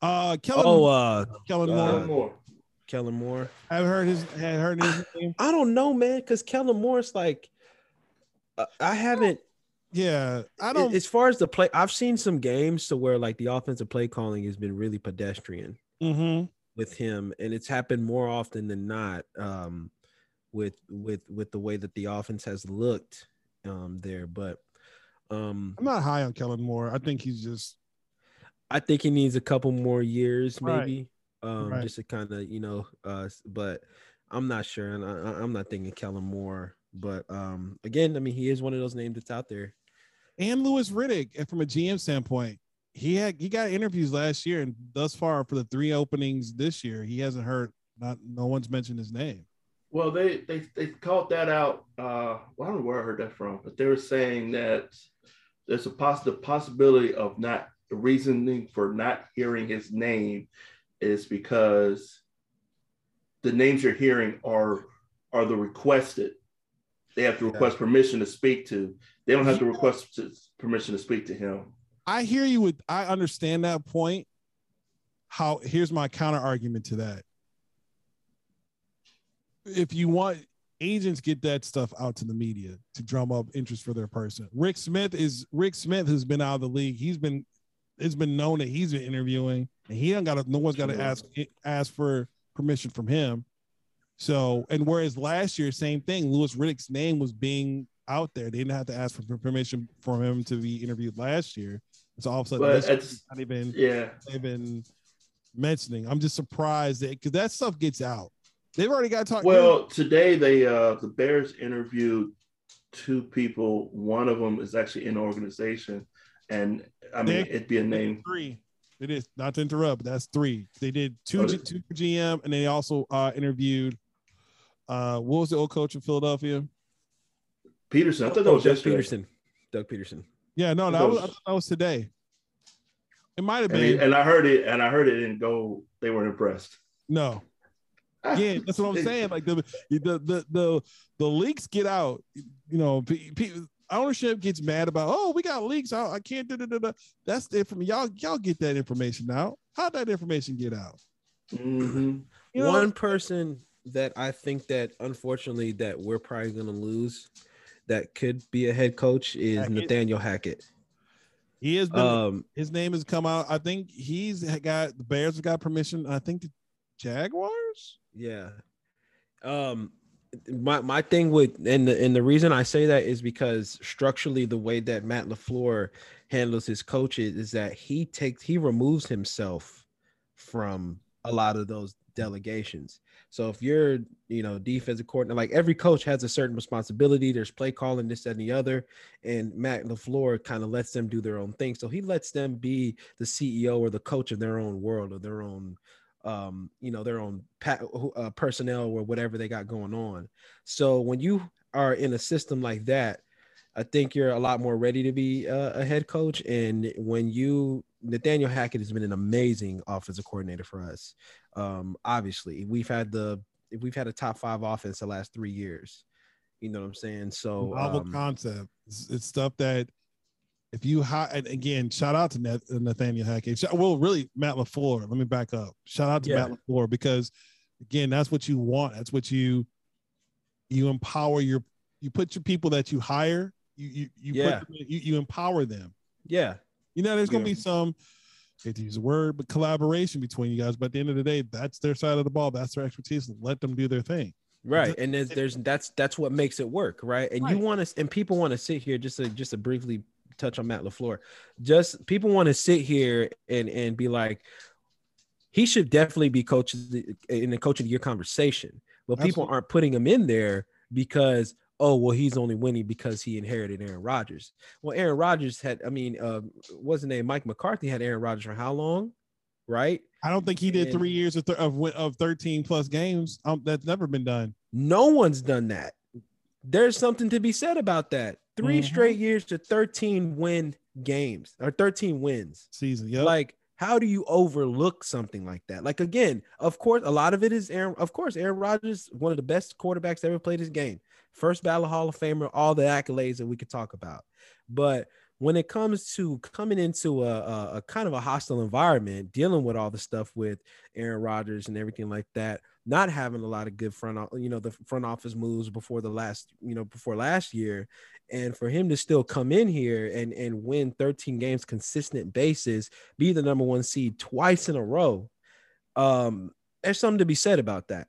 Uh, Kellen, Oh, uh, Kellen uh, Moore. Moore. Kellen Moore. I haven't heard his had heard his name. I don't know, man, because Kellen Moore's like, uh, I haven't. Yeah, I don't. As far as the play, I've seen some games to where like the offensive play calling has been really pedestrian Mhm. with him, and it's happened more often than not. Um, with with with the way that the offense has looked, um, there, but um, I'm not high on Kellen Moore. I think he's just I think he needs a couple more years, Right. Maybe, um, Right. just to kind of you know, uh, but I'm not sure, and I, I- I'm not thinking Kellen Moore. But um, again, I mean, he is one of those names that's out there. and Louis Riddick. And from a GM standpoint, he had he got interviews last year, and thus far for the three openings this year, he hasn't heard. Not no one's mentioned his name. Well, they they they called that out. Uh, well, I don't know where I heard that from, but they were saying that there's a poss- the possibility of not the reasoning for not hearing his name is because the names you're hearing are are the requested. They have to request permission to speak to. They don't have to request permission to speak to him. I hear you with I understand that point. How here's my counter argument to that. If you want agents get that stuff out to the media to drum up interest for their person. Rick Smith is Rick Smith who's been out of the league. He's been it's been known that he's been interviewing and he don't got to no one's got to ask ask for permission from him. So and whereas last year same thing Louis Riddick's name was being out there. They didn't have to ask for permission for him to be interviewed last year. So all of a sudden, But this not even yeah. they've been mentioning. I'm just surprised that because that stuff gets out. They've already got talk. Well, today they uh the Bears interviewed two people. One of them is actually in the organization, and I mean it'd be a name. three. It is not to interrupt. But that's three. They did two, Oh, G, two GM, and they also uh, interviewed. Uh, what was the old coach in Philadelphia? Pederson. I thought that Oh, was Doug yesterday. Pederson. Doug Pederson. Yeah, no, I that was, I was- thought that was today. It might have And, been he- and I heard it, and I heard it didn't go. They weren't impressed. no. Yeah, that's what I'm [laughs] saying. Like the the the the, the leaks get out. You know, pe- pe- ownership gets mad about. Oh, we got leaks. I, I can't. Da, da. That's the from y'all. Y'all get that information out. How'd that information get out? Mhm. You know, One person that I think that unfortunately that we're probably gonna lose that could be a head coach is Hackett. Nathaniel Hackett. He has been. Um, his name has come out. I think he's got the Bears have got permission. I think the Jaguars. Yeah. Um my my thing with and the and the reason I say that is because structurally the way that Matt LaFleur handles his coaches is that he takes he removes himself from a lot of those delegations. So if you're, you know, defensive coordinator, like every coach has a certain responsibility. There's play calling, this, that, and the other. And Matt LaFleur kind of lets them do their own thing. So he lets them be the CEO or the coach of their own world or their own um, you know, their own pa- uh, personnel or whatever they got going on. So when you are in a system like that, I think you're a lot more ready to be uh, a head coach. And when you, Nathaniel Hackett has been an amazing offensive coordinator for us. Um, obviously, we've had the we've had a top five offense the last three years. You know what I'm saying? So Novel um, concept. It's, it's stuff that if you hi- and again, shout out to uh, Nathaniel Hackett. Well, really, Matt LaFleur. Let me back up. Shout out to Yeah. Matt LaFleur because again, that's what you want. That's what you you empower your you put your people that you hire. You you you Yeah. put them, you, you empower them. yeah, You know, there's gonna Yeah. be some. Hate to use a word, but collaboration between you guys. But at the end of the day, that's their side of the ball. That's their expertise. Let them do their thing. right. And there's, there's that's that's what makes it work, right? And you want to, and people want to sit here just to just to briefly touch on Matt LaFleur. Just people want to sit here and and be like, he should definitely be coach of the- in the coach of the year conversation, but people aren't putting him in there because oh well he's only winning because he inherited Aaron Rodgers. Well, Aaron Rodgers had, I mean, uh, what's the name? Mike McCarthy had Aaron Rodgers for how long? Right? I don't think he did And- three years of, th- of of 13 plus games. Um, that's never been done. No one's done that. There's something to be said about that. 3 Mhm. straight years to 13 win games or 13 wins. Season. Yep. Like, how do you overlook something like that? Like, again, of course, a lot of it is Aaron. Of course, Aaron Rodgers, one of the best quarterbacks ever played his game. First ballot Hall of Famer, all the accolades that we could talk about. But when it comes to coming into a, a, a kind of a hostile environment, dealing with all the stuff with Aaron Rodgers and everything like that, not having a lot of good front, you know, the front office moves before the last, you know, before last year, and for him to still come in here and and win 13 games consistent basis, be the number one seed twice in a row, um, there's something to be said about that.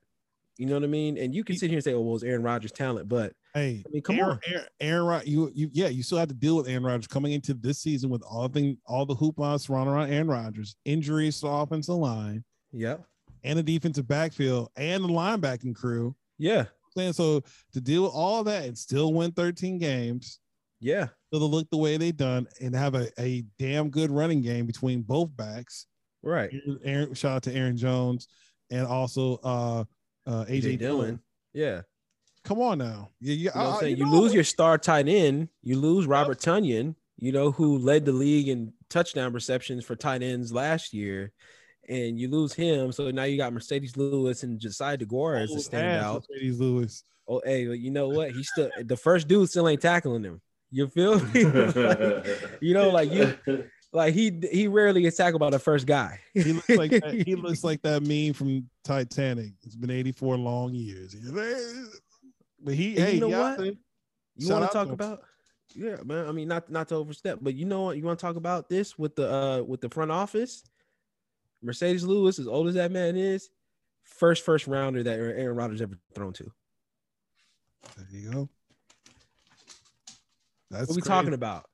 You know what I mean? And you can sit here and say, "Oh, well, it's Aaron Rodgers' talent," but hey, I mean, come Aaron, on. Aaron, Aaron Rod- you, you, yeah, you still have to deal with Aaron Rodgers coming into this season with all thing, all the hoopla surrounding around Aaron Rodgers, injuries to the offensive line Yeah, and the defensive backfield and the linebacking crew. yeah, And so to deal with all that and still win 13 games, yeah, still to look the way they done and have a, a damn good running game between both backs. right. Aaron, shout out to Aaron Jones and also uh, uh, AJ, Dillon. Dillon. Yeah. Come on now. Yeah, yeah. You know what I'm uh, saying? You, know lose your star tight end, you lose Robert Tonyan, you know, who led the league in touchdown receptions for tight ends last year, and you lose him. So now you got Marcedes Lewis and Josiah Deguara as a Old ass standout. Marcedes Lewis. Oh, hey, but you know what? He still the first dude still ain't tackling him. You feel me? [laughs] [laughs] you know, like you like he he rarely gets tackled by the first guy. He looks like that, [laughs] he looks like that meme from Titanic. It's been 84 long years. But he, And hey, you know what? there. You want to talk him. about? Yeah, man. I mean, not not to overstep, but you know what? You want to talk about this with the uh with the front office? Marcedes Lewis, as old as that man is, first first rounder that Aaron Rodgers ever thrown to. There you go. That's what we crazy. talking about?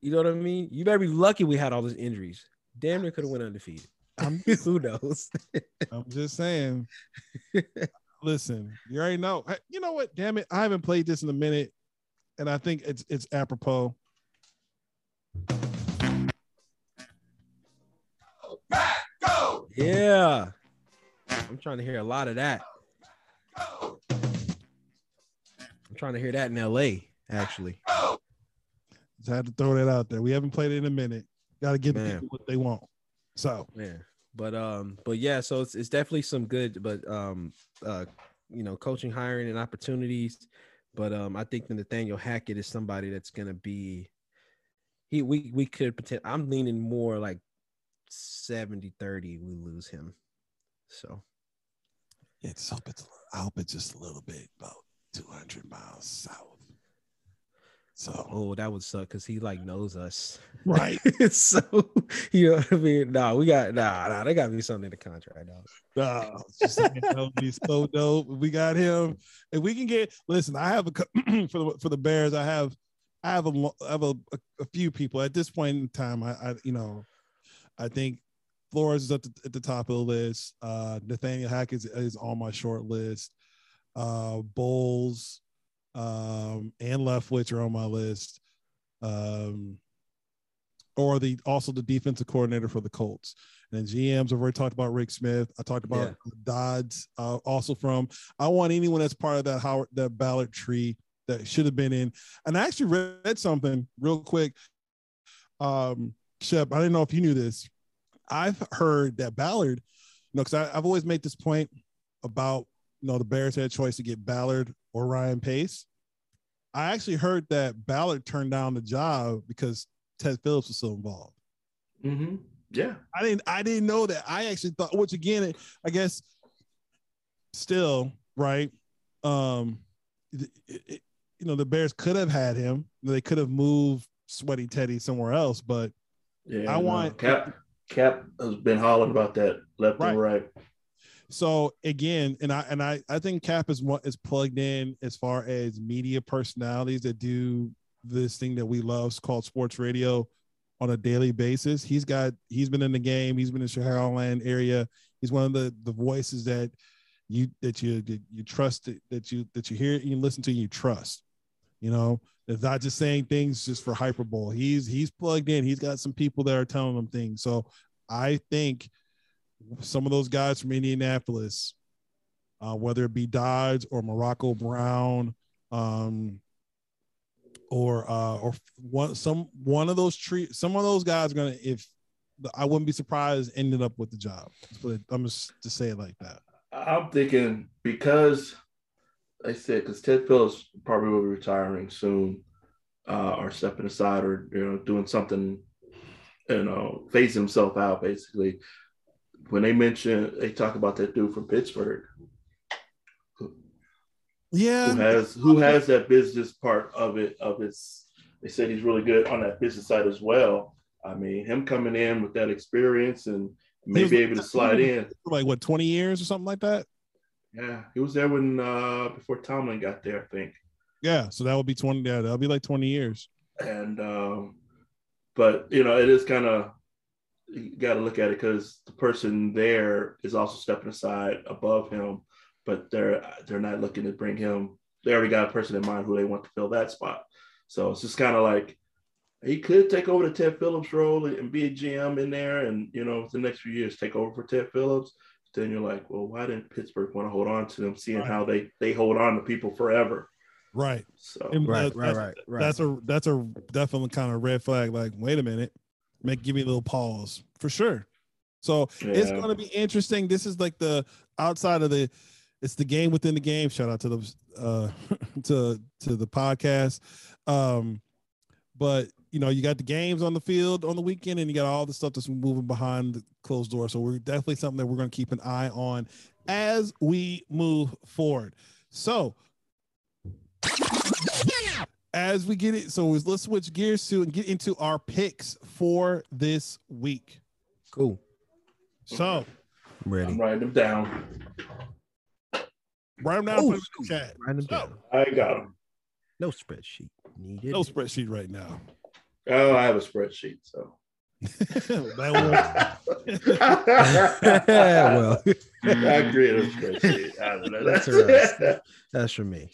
You know what I mean? You better be lucky we had all those injuries. Damn near could have went undefeated. I'm, [laughs] Who knows? [laughs] I'm just saying. [laughs] Listen, you already know. You know what? Damn it, I haven't played this in a minute, and I think it's it's apropos. Yeah. I'm trying to hear a lot of that. I'm trying to hear that in LA, actually. Just had to throw that out there. We haven't played it in a minute. Got to give the Man. people what they want. So yeah, but um but yeah so it's, it's definitely some good but um uh you know coaching hiring and opportunities but um i think that nathaniel hackett is somebody that's gonna be he we we could pretend i'm leaning more like 70 30 we lose him so it's hope it's I hope it's just a little bit about 200 miles south. So Oh, that would suck because he like knows us. right. [laughs] so you know what I mean? Nah, we got nah, nah, they gotta be something in the contract, dog. nah just that would be so dope. We got him, and we can get. Listen, I have a [clears throat] for the for the Bears. I have, I have a I have a, a, a few people at this point in time. I, I you know, I think Flores is at the, at the top of the list. Uh, Nathaniel Hackett is, is on my short list. Uh, Bowles, um, and Leftwich are on my list. Um, or the also the defensive coordinator for the Colts. And GMs, I've already talked about Rick Smith. I talked about Dodds, uh, also from. I want anyone that's part of that Howard that Ballard tree that should have been in. And I actually read something real quick. Um, Shep, I didn't know if you knew this. I've heard that Ballard, you know, because I've always made this point about you know the Bears had a choice to get Ballard or Ryan Pace. I actually heard that Ballard turned down the job because Ted Phillips was still involved. hmm Yeah. I didn't I didn't know that. I actually thought, which again, I guess still, right? Um it- it- you know, the Bears could have had him. They could have moved Sweaty Teddy somewhere else, but Yeah. I want- Cap. Cap has been hollering about that left Right. and right. so again, and I and I I think Cap is what is plugged in as far as media personalities that do this thing that we love called sports radio on a daily basis. He's got he's been in the game, he's been in the Chicagoland area. He's one of the the voices that you that you that you trust that you that you hear you listen to you trust. You know, it's not just saying things just for hyperbole. He's he's plugged in. He's got some people that are telling him things. So I think some of those guys from Indianapolis, uh, whether it be Dodds or Morocco Brown, um, or uh, or one some one of those tree some of those guys are gonna if I wouldn't be surprised ended up with the job. But I'm just to say it like that. I'm thinking because I said because Ted Phillips probably will be retiring soon, uh, or stepping aside, or you know, doing something, you know, phasing himself out. Basically, when they mention they talk about that dude from Pittsburgh Yeah, who has who has that business part of it of its. They said he's really good on that business side as well. I mean, him coming in with that experience and maybe able to slide in. like what 20 years or something like that. Yeah, he was there when uh before Tomlin got there, I think. Yeah, so that would be 20. Yeah, that'll be like 20 years. And um, but you know, it is kind of you got to look at it because the person there is also stepping aside above him, but they're they're not looking to bring him. They already got a person in mind who they want to fill that spot. So it's just kind of like he could take over the Ted Phillips role and be a GM in there, and you know, the next few years take over for Ted Phillips. Then you're like, well, why didn't Pittsburgh want to hold on to them, seeing Right. how they they hold on to people forever? Right. So And Right, that- right, that's, right, right. That's a that's a definitely kind of red flag. Like, wait a minute, make give me a little pause for sure. So it's going to be interesting. This is like the outside of the, it's the game within the game. Shout out to the uh [laughs] to to the podcast. Um, but you know, you got the games on the field on the weekend, and you got all the stuff that's moving behind the closed door. So we're definitely something that we're going to keep an eye on as we move forward. So as we get it, so let's switch gears to and get into our picks for this week. Cool. So I'm ready. I'm writing them down. write them down Oh, put the chat. Write them So, down. I got them. No spreadsheet needed. no spreadsheet right now. Oh, I have a spreadsheet, so. [laughs] that [laughs] [laughs] well, I created a spreadsheet. I don't know. That's That's, that's for me.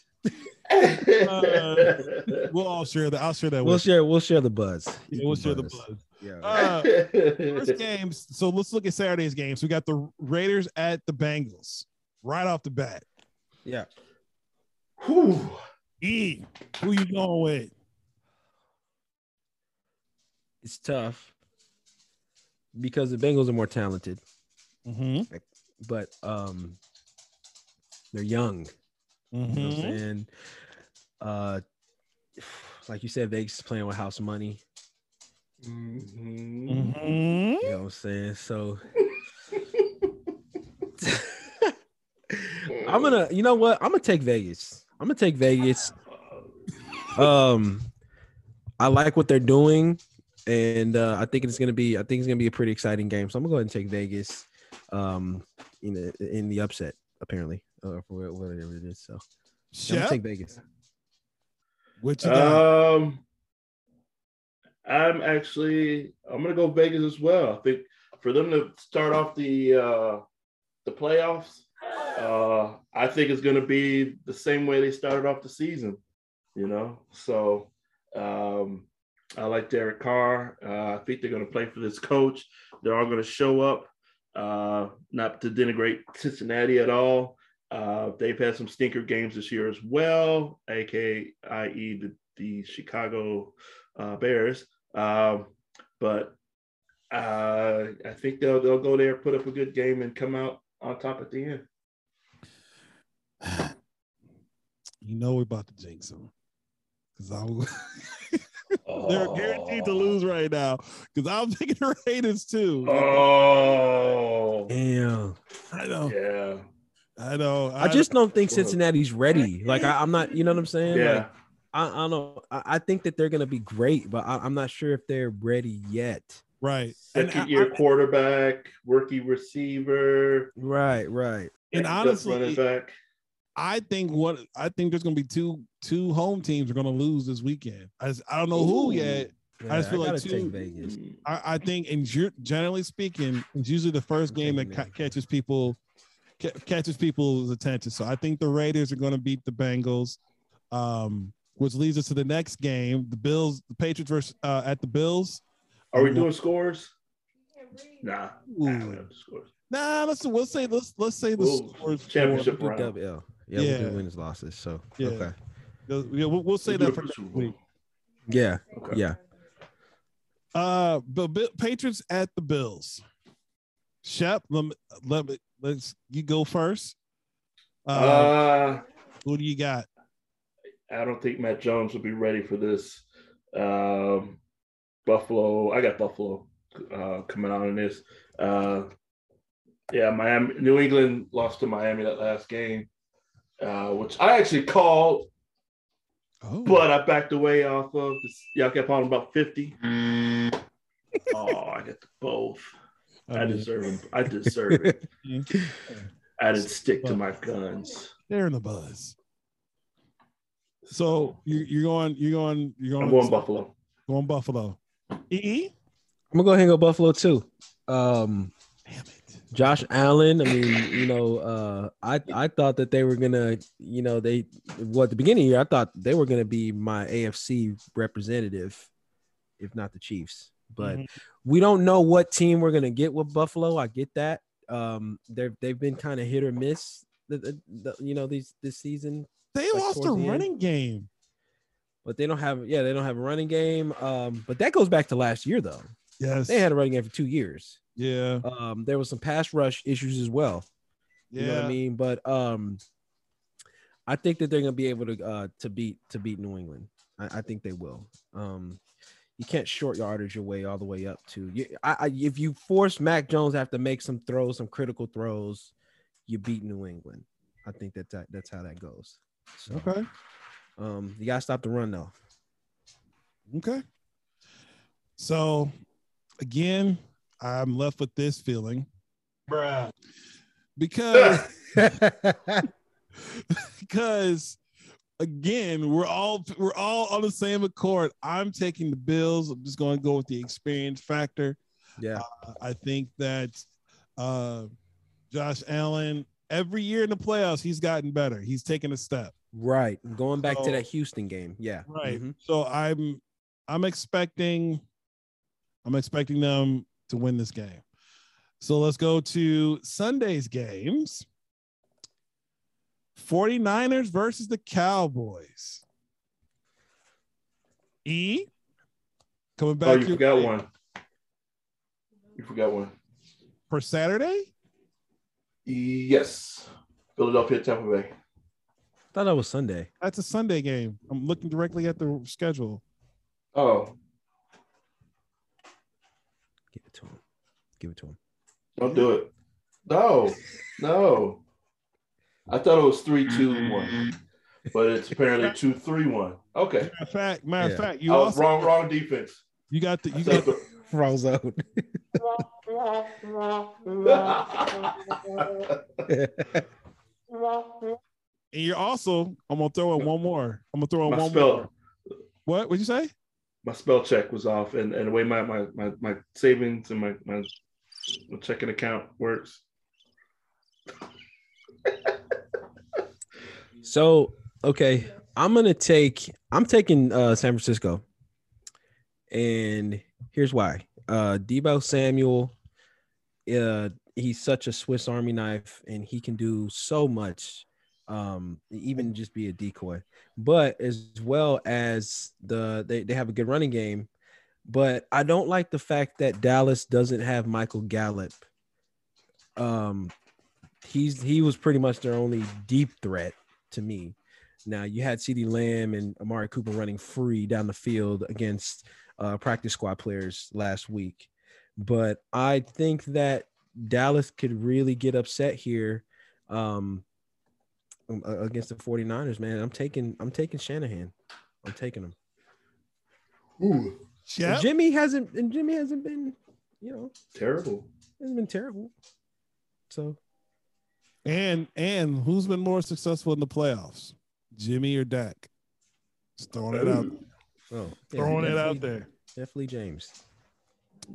will, we'll all share that. I'll share that. We'll with share. We'll share the buzz. you. we'll share the buzz. Yeah. Uh, first games. So let's look at Saturday's games. We got the Raiders at the Bengals right off the bat. yeah. Whew. E, who you going with? It's tough because the Bengals are more talented, Mm-hmm. but um, they're young. You know what I'm Mm-hmm. saying? Uh, like you said, Vegas is playing with house money. Mhm. Mm-hmm. You know what I'm saying? So [laughs] [laughs] I'm gonna, you know what? I'm gonna take Vegas. I'm gonna take Vegas. Um, I like what they're doing, and uh, I think it's gonna be I think it's gonna be a pretty exciting game. So I'm gonna go ahead and take Vegas, um, in the in the upset apparently, or for whatever it is. So yeah, I'm gonna take Vegas. what you got? Um, I'm actually I'm gonna go Vegas as well. I think for them to start off the uh, the playoffs, uh, I think it's gonna be the same way they started off the season. You know, so um, I like Derek Carr. Uh, I think they're gonna play for this coach. They're all gonna show up. Uh, not to denigrate Cincinnati at all. Uh, they've had some stinker games this year as well, aka i.e. the, the Chicago uh, Bears. Um, but uh, I think they'll they'll go there, put up a good game, and come out on top at the end. [sighs] You know we're about to jinx them. Cause I'm [laughs] they're oh. guaranteed to lose right now. Cause I'm picking the Raiders too. Oh, Damn. I know. yeah, I know. I just don't think Cincinnati's ready. Like I, I'm not, you know what I'm saying? yeah. Like, I, I don't know. I, I think that they're gonna be great, but I, I'm not sure if they're ready yet. Right. Second year quarterback, rookie receiver, Right, right. and best running honestly, back. I think what I think there's gonna be two two home teams are gonna lose this weekend. I, just- I don't know who Ooh. yet. I just feel like two- Vegas. I, I think, and generally speaking, it's usually the first game that ca- catches people ca- catches people's attention. So I think the Raiders are going to beat the Bengals, um, which leads us to the next game: the Bills, the Patriots versus uh, at the Bills. Are we doing scores? Nah, nah, we don't have scores. Nah, let's we'll say let's let's say the Ooh, scores. championship Do round. yeah, yeah, Yeah. we'll do wins losses. So Yeah. okay, Yeah, we'll, we'll say We'll that it for the next week. yeah, Okay. yeah. Uh, but Bill, Patriots at the Bills. Shep, let me, let me, let's you go first. Uh, Uh, who do you got? I don't think Mac Jones will be ready for this. Um, Buffalo, I got Buffalo uh, coming out in this. Uh, yeah, Miami, New England lost to Miami that last game, uh, which I actually called, Oh, but I backed away off of. Y'all kept on about 50. [laughs] oh, I got the both. I deserve it. I deserve it. [laughs] I didn't stick to my guns. They're in the buzz. So you, you're going, you're going, you're going, I'm going Buffalo. going Buffalo. E. I'm gonna go ahead and go Buffalo too. Um, Damn it. Josh Allen. I mean, you know, uh, I I thought that they were gonna, you know, they well at the beginning of the year, I thought they were gonna be my AFC representative, if not the Chiefs. But Mhm. we don't know what team we're gonna get with Buffalo. I get that. Um, they've they've been kind of hit or miss. The, the, the, you know these this season, they Like, lost a towards the end. running game. But they don't have yeah they don't have a running game. Um, but that goes back to last year though. Yes. They had a running game for two years. yeah. Um, there was some pass rush issues as well. Yeah. You know what I mean? But um, I think that they're gonna be able to uh to beat to beat New England. I, I think they will. Um, you can't short yardage your way all the way up to you. I, I if you force Mac Jones to have to make some throws, some critical throws, you beat New England. I think that, that that's how that goes. So, Okay. Um, you gotta stop the run though. Okay. So again, I'm left with this feeling Bruh. because [laughs] because again, we're all we're all on the same accord. I'm taking the Bills. I'm just going to go with the experience factor. Yeah, I think that uh, Josh Allen every year in the playoffs he's gotten better. He's taken a step. Right. Going back So- to that Houston game. Yeah, Right. Mhm. So I'm I'm expecting I'm expecting them to win this game. So let's go to Sunday's games. 49ers versus the Cowboys. E coming back Oh, you your forgot way one. You forgot one. for Saturday. Yes. Philadelphia, Tampa Bay. Thought that was Sunday. That's a Sunday game. I'm looking directly at the schedule. Oh, Give it to him. Give it to him. don't do it. No, no. I thought it was three, two, one. but it's apparently two three one. Okay, Matter of fact, matter of Yeah. fact, you oh, also wrong wrong defense. you got the you got the, the- Wrong zone. [laughs] [laughs] [laughs] and you're also I'm gonna throw in one more. I'm gonna throw in my one spell more. What? What'd you say? my spell check was off, and, and the way my, my my my savings and my, my my checking account works. [laughs] So okay, I'm gonna take. I'm taking uh, San Francisco, and here's why. Uh, Deebo Samuel, uh, he's such a Swiss Army knife, and he can do so much. Um, even just be a decoy, but as well as the they, they have a good running game. But I don't like the fact that Dallas doesn't have Michael Gallup. Um, he's he was pretty much their only deep threat to me. Now you had CeeDee Lamb and Amari Cooper running free down the field against uh, practice squad players last week, but I think that Dallas could really get upset here um, Um, against the 49ers, man. I'm taking I'm taking Shanahan. I'm taking him. Ooh, Yeah. Jimmy hasn't and Jimmy hasn't been, you know, terrible. hasn't been terrible. So And and who's been more successful in the playoffs? Jimmy or Dak? Just throwing it out. oh yeah, Throwing it out there. Definitely James.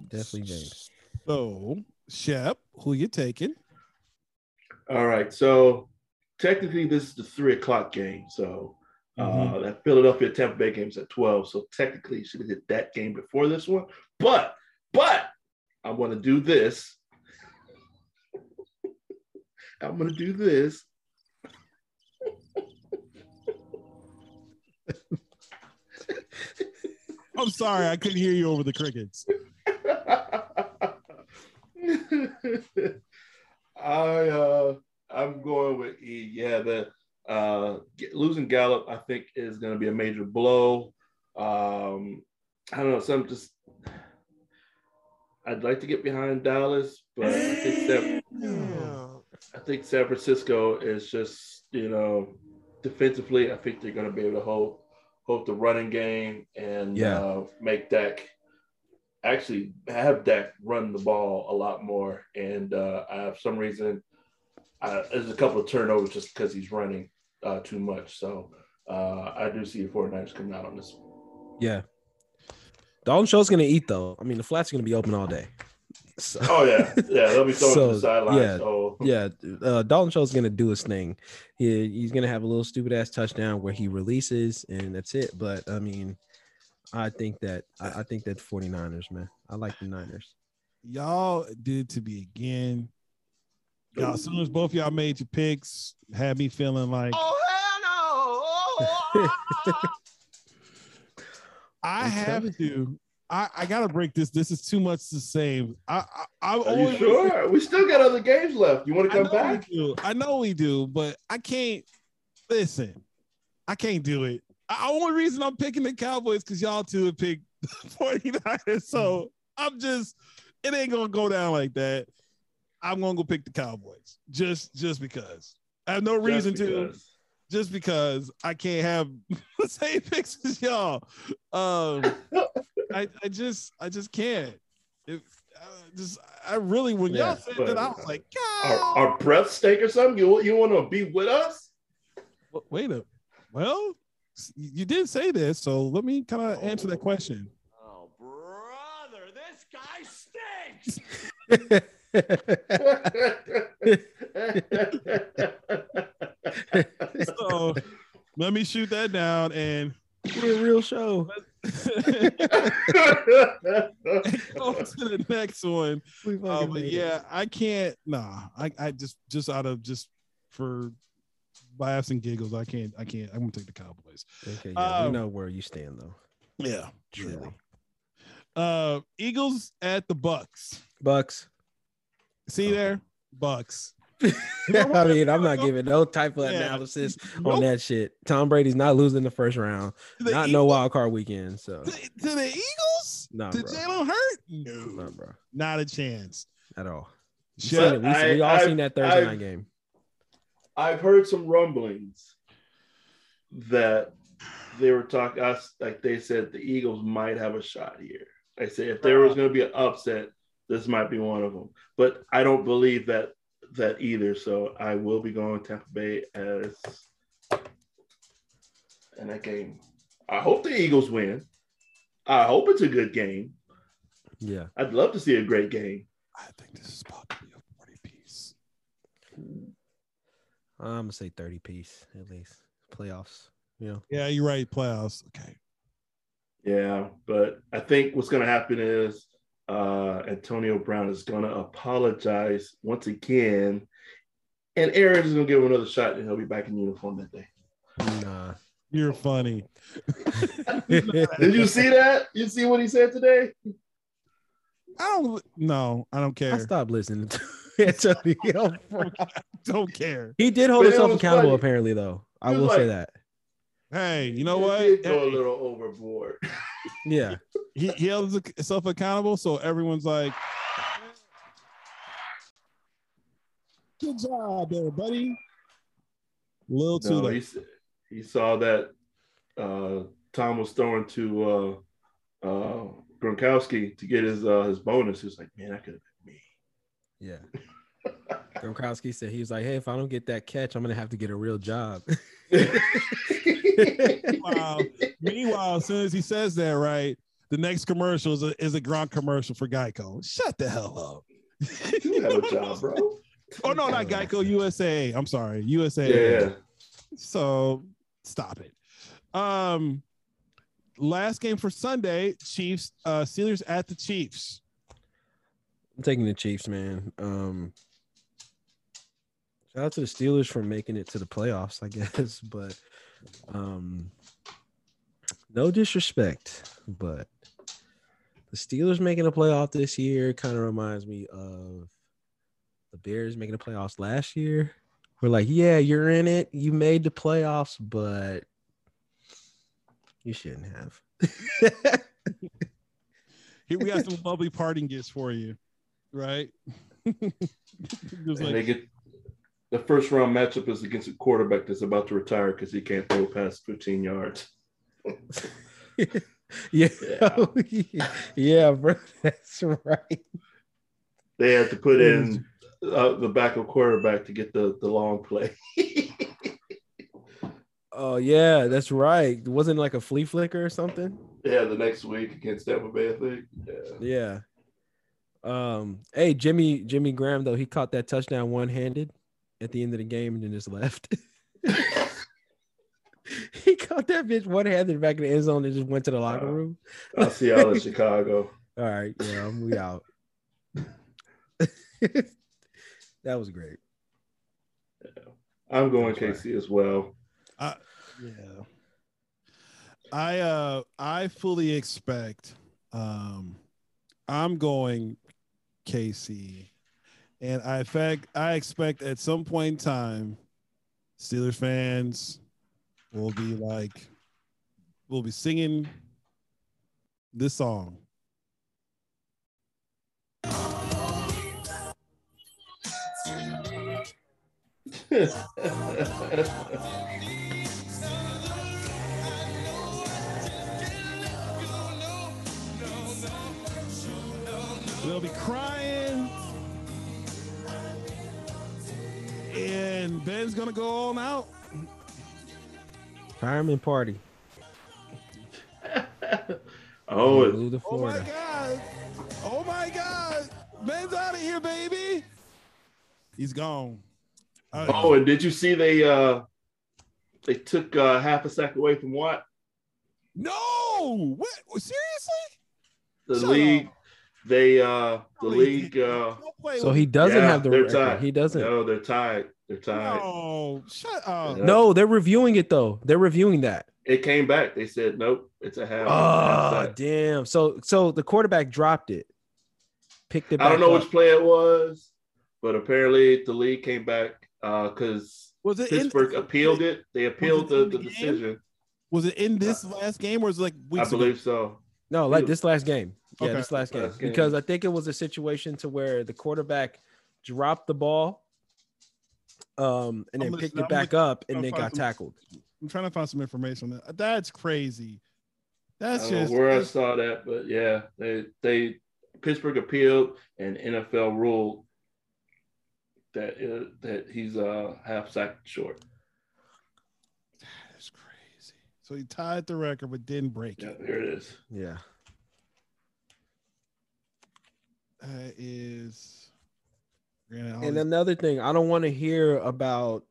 Definitely James. So, Shep, who you taking? All right, so technically this is the three o'clock game. So uh, Mhm. that Philadelphia Tampa Bay game's at twelve. So technically you should have hit that game before this one. But but I want to do this. I'm gonna do this. [laughs] [laughs] I'm sorry, I couldn't hear you over the crickets. [laughs] I uh I'm Uh get, losing Gallup I think is going to be a major blow. Um I don't know, some just I'd like to get behind Dallas, but I think San, I think San Francisco is just, you know, defensively, I think they're going to be able to hold hold the running game and Yeah. uh, make Dak actually have Dak run the ball a lot more. And uh, I have some reason uh, there's a couple of turnovers just because he's running uh, too much. So uh, I do see the 49ers coming out on this. Yeah. Dalton Schultz gonna eat though. I mean, the flats are gonna be open all day. So, Oh yeah, yeah, they'll be throwing to [laughs] So, the sidelines. yeah. So yeah, uh, Dalton Schultz gonna do his thing. He, he's gonna have a little stupid ass touchdown where he releases and that's it. But I mean, I think that I, I think that 49ers, man. I like the Niners. Y'all did to me again. Y'all, as soon as both y'all made your picks, had me feeling like oh, [laughs] I I'm have to. I, I gotta break this. This is too much to save. I, I I'm are you sure? We still got other games left. You want to come know back? I know we do, but I can't listen. I can't do it. The only reason I'm picking the Cowboys because y'all two have picked [laughs] 49ers. So I'm just, it ain't gonna go down like that. I'm gonna go pick the Cowboys just just because. I have no reason Just to just because I can't have [laughs] the same picks as y'all. Um, [laughs] I, I just I just can't. If I just I really when Yeah, y'all said that I was like, Our, God. our breath stink or something? You you want to be with us? Wait a well, you did say this, so let me kind of answer that question. Oh, brother, this guy stinks. [laughs] So let me shoot that down and Be a real show. [laughs] go to the next one. Uh, but it. yeah, I can't. Nah, I, I just just out of just for laughs and giggles, I can't. I can't. I'm gonna take the Cowboys. Okay, yeah, we Um, know where you stand though. Yeah, Truly. Uh, Eagles at the Bucks. Bucks. See Okay. there, Bucks. [laughs] I mean, I'm not [laughs] giving no type of Yeah. analysis Nope. on that shit. Tom Brady's not losing the first round. The Not Eagles- no wild card weekend. So To, to the Eagles? nah, Did bro. Jalen hurt? No, Nah, bro. not a chance. At all. We, Shut- seen it. we, we I- all I- seen that Thursday I- night game. I've heard some rumblings that they were talking us like they said the Eagles might have a shot here. I said if there was uh-huh. going to be an upset, this might be one of them. But I don't believe that that either. So I will be going Tampa Bay as in that game. I hope the Eagles win. I hope it's a good game. Yeah. I'd love to see a great game. I think this is about to be a 40 piece. I'm gonna say 30 piece at least. Playoffs. You know. Yeah, you're right. Playoffs. Okay. Yeah, but I think what's going to happen is uh, Antonio Brown is going to apologize once again, and Aaron is going to give him another shot, and he'll be back in uniform that day. Nah. You're funny. [laughs] Did you see that? You see what he said today? I don't no, I don't I care. stopped listening to [laughs] Antonio Brown. [laughs] don't care. He did hold But himself accountable, funny. apparently, though. I He was will say that. Hey, you know He what? did go a little overboard. Yeah. He, he held himself accountable, so everyone's like, "Good job, there, buddy." Little too No, late. s- he saw that uh, Tom was throwing to uh, uh, Gronkowski to get his uh, his bonus. He was like, "Man, that could have been me." Yeah. Gronkowski said he was like, "Hey, if I don't get that catch, I'm gonna have to get a real job." [laughs] Wow. Meanwhile, as soon as he says that, right, the next commercial is a, is a Gronk commercial for Geico. Shut the hell up. you have a job, bro. [laughs] Oh no, not Geico, USA. I'm sorry, USA. Yeah. So stop it. Um, last game for Sunday, Chiefs, uh, Steelers at the Chiefs. I'm taking the Chiefs, man. Um, shout out to the Steelers for making it to the playoffs, I guess. [laughs] But um, no disrespect, but the Steelers making a playoff this year kind of reminds me of the Bears making the playoffs last year. We're like, yeah, you're in it. You made the playoffs, but you shouldn't have. [laughs] Here we got some lovely parting gifts for you, right? [laughs] And like, they get the first round matchup is against a quarterback that's about to retire because he can't throw past 15 yards. [laughs] yeah. Yeah. [laughs] yeah, bro. [laughs] That's right. They had to put in uh, the backup quarterback to get the, the long play. [laughs] Oh yeah, that's right. Wasn't like a flea flicker or something? yeah, the next week against Tampa Bay, I think. Yeah. Yeah. Um, hey, Jimmy Jimmy Graham though, he caught that touchdown one-handed at the end of the game and then just left. [laughs] he caught that bitch one-handed back in the end zone and just went to the locker Wow. room. [laughs] I'll see y'all in Chicago. All right, yeah, we out. [laughs] that was great. I'm going That's KC as well. yeah. I uh I fully expect um I'm going KC. And I fact I expect at some point in time Steelers fans will be like we'll be singing this song. [laughs] We'll be crying. And Ben's gonna go on out. Fireman party. [laughs] oh, Move to Oh my god. Oh my god. Ben's out of here, baby. He's gone. Uh, oh, and did you see they uh they took uh, half a sack away from what no! What seriously? the Shut league? up. They uh the No, league uh So he doesn't yeah, have the they're record. tied. He doesn't. No, they're tied. They're tied. No, shut up. Yeah. No, they're reviewing it though. They're reviewing that. It came back. They said nope. It's a half. half Oh sack. damn! So so the quarterback dropped it, picked it. Back I don't know up. which play it was, but apparently the league came back uh because Was it in, Pittsburgh appealed it. They appealed it the, the the decision. Was it in this last game or was it like I weeks ago? believe so. No, like this last game. Yeah, Okay. this last game. Last game. Because I think it was a situation to where the quarterback dropped the ball, um, and then picked it I'm back looking- up and then got finding- tackled. I'm trying to find some information on that. That's crazy. I That's don't know just where I saw that, but yeah, they they Pittsburgh appealed and NFL ruled that uh, that he's uh half sack short. that's crazy. So he tied the record but didn't break Yeah, it. here it is. Yeah. That is. Granted, And another thing, I don't want to hear about,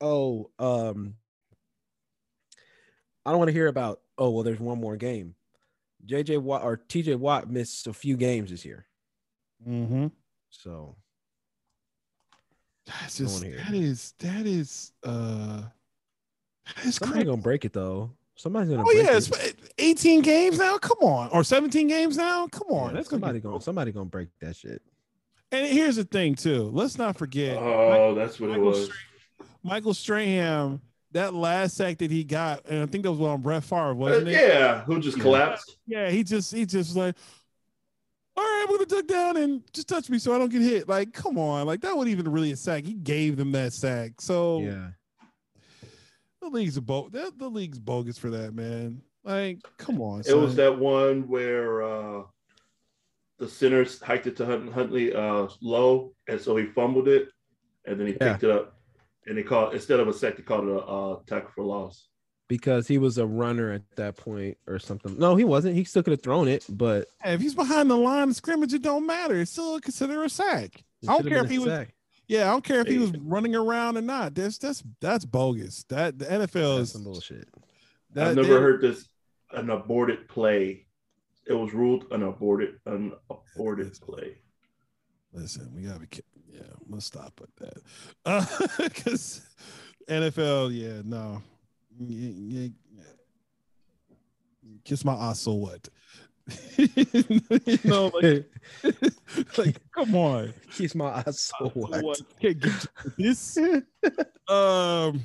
oh, um, I don't want to hear about, oh, well, there's one more game. JJ Watt or TJ Watt missed a few games this year. Mm Mhm. So That's just that is that is uh that is somebody's crazy. gonna break it though. Somebody's gonna Oh break yeah, it. 18 games now. Come on, or 17 games now. Come on, Yeah, that's gonna somebody gonna somebody gonna break that shit. And here's the thing too. Let's not forget Oh, that's what it was. Stra- Michael Strahan. That last sack that he got, and I think that was on Brett Favre, Uh, wasn't it? yeah, who just Yeah. collapsed? Yeah, he just he just like, all right, I'm gonna duck down and just touch me so I don't get hit. Like, come on, like that wasn't even really a sack. He gave them that sack. So Yeah. The league's a bo- that the league's bogus for that, man. Like, come on. It was that one where uh the centers hiked it to Hunt- Huntley uh low, and so he fumbled it, and then he Yeah. picked it up, and they called instead of a sack, they called it a uh, tackle for loss. Because he was a runner at that point or something. No, he wasn't. He still could have thrown it, but Hey, if he's behind the line of scrimmage, it don't matter. It's still considered a sack. it I don't care if he a was- sack. Yeah, I don't care if he was running around or not. That's that's that's bogus. That the NFL That's is some bullshit. that, I've never heard this an aborted play. It was ruled an aborted an aborted play. Listen, we gotta be. Yeah, let's stop at that. [laughs] Because NFL, yeah, no, Y- y- kiss my ass. So what? [laughs] you know, like, [laughs] like, come on. Kiss my ass. So what? Can't get this. [laughs] um,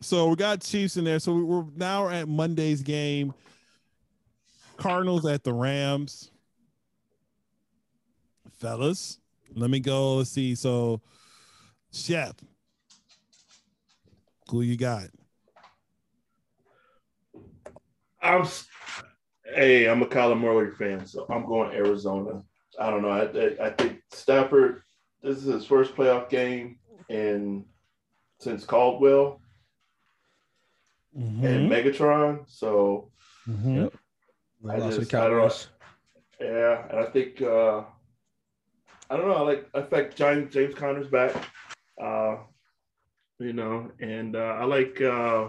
so we got Chiefs in there. So we- we're now we're at Monday's game. Cardinals at the Rams. Fellas, let me go. Let's see. So, Chef, who you got? I'm s- hey, I'm a Kyler Murray fan, so I'm going Arizona. I don't know. I, I, I think Stafford. This is his first playoff game and since Caldwell Mm-hmm. and Megatron. So Mhm. They I lost to the just- I don't know. Yeah, and I think uh, I don't know. I like I think James James Conner's back. Uh, you know, and uh, I like uh,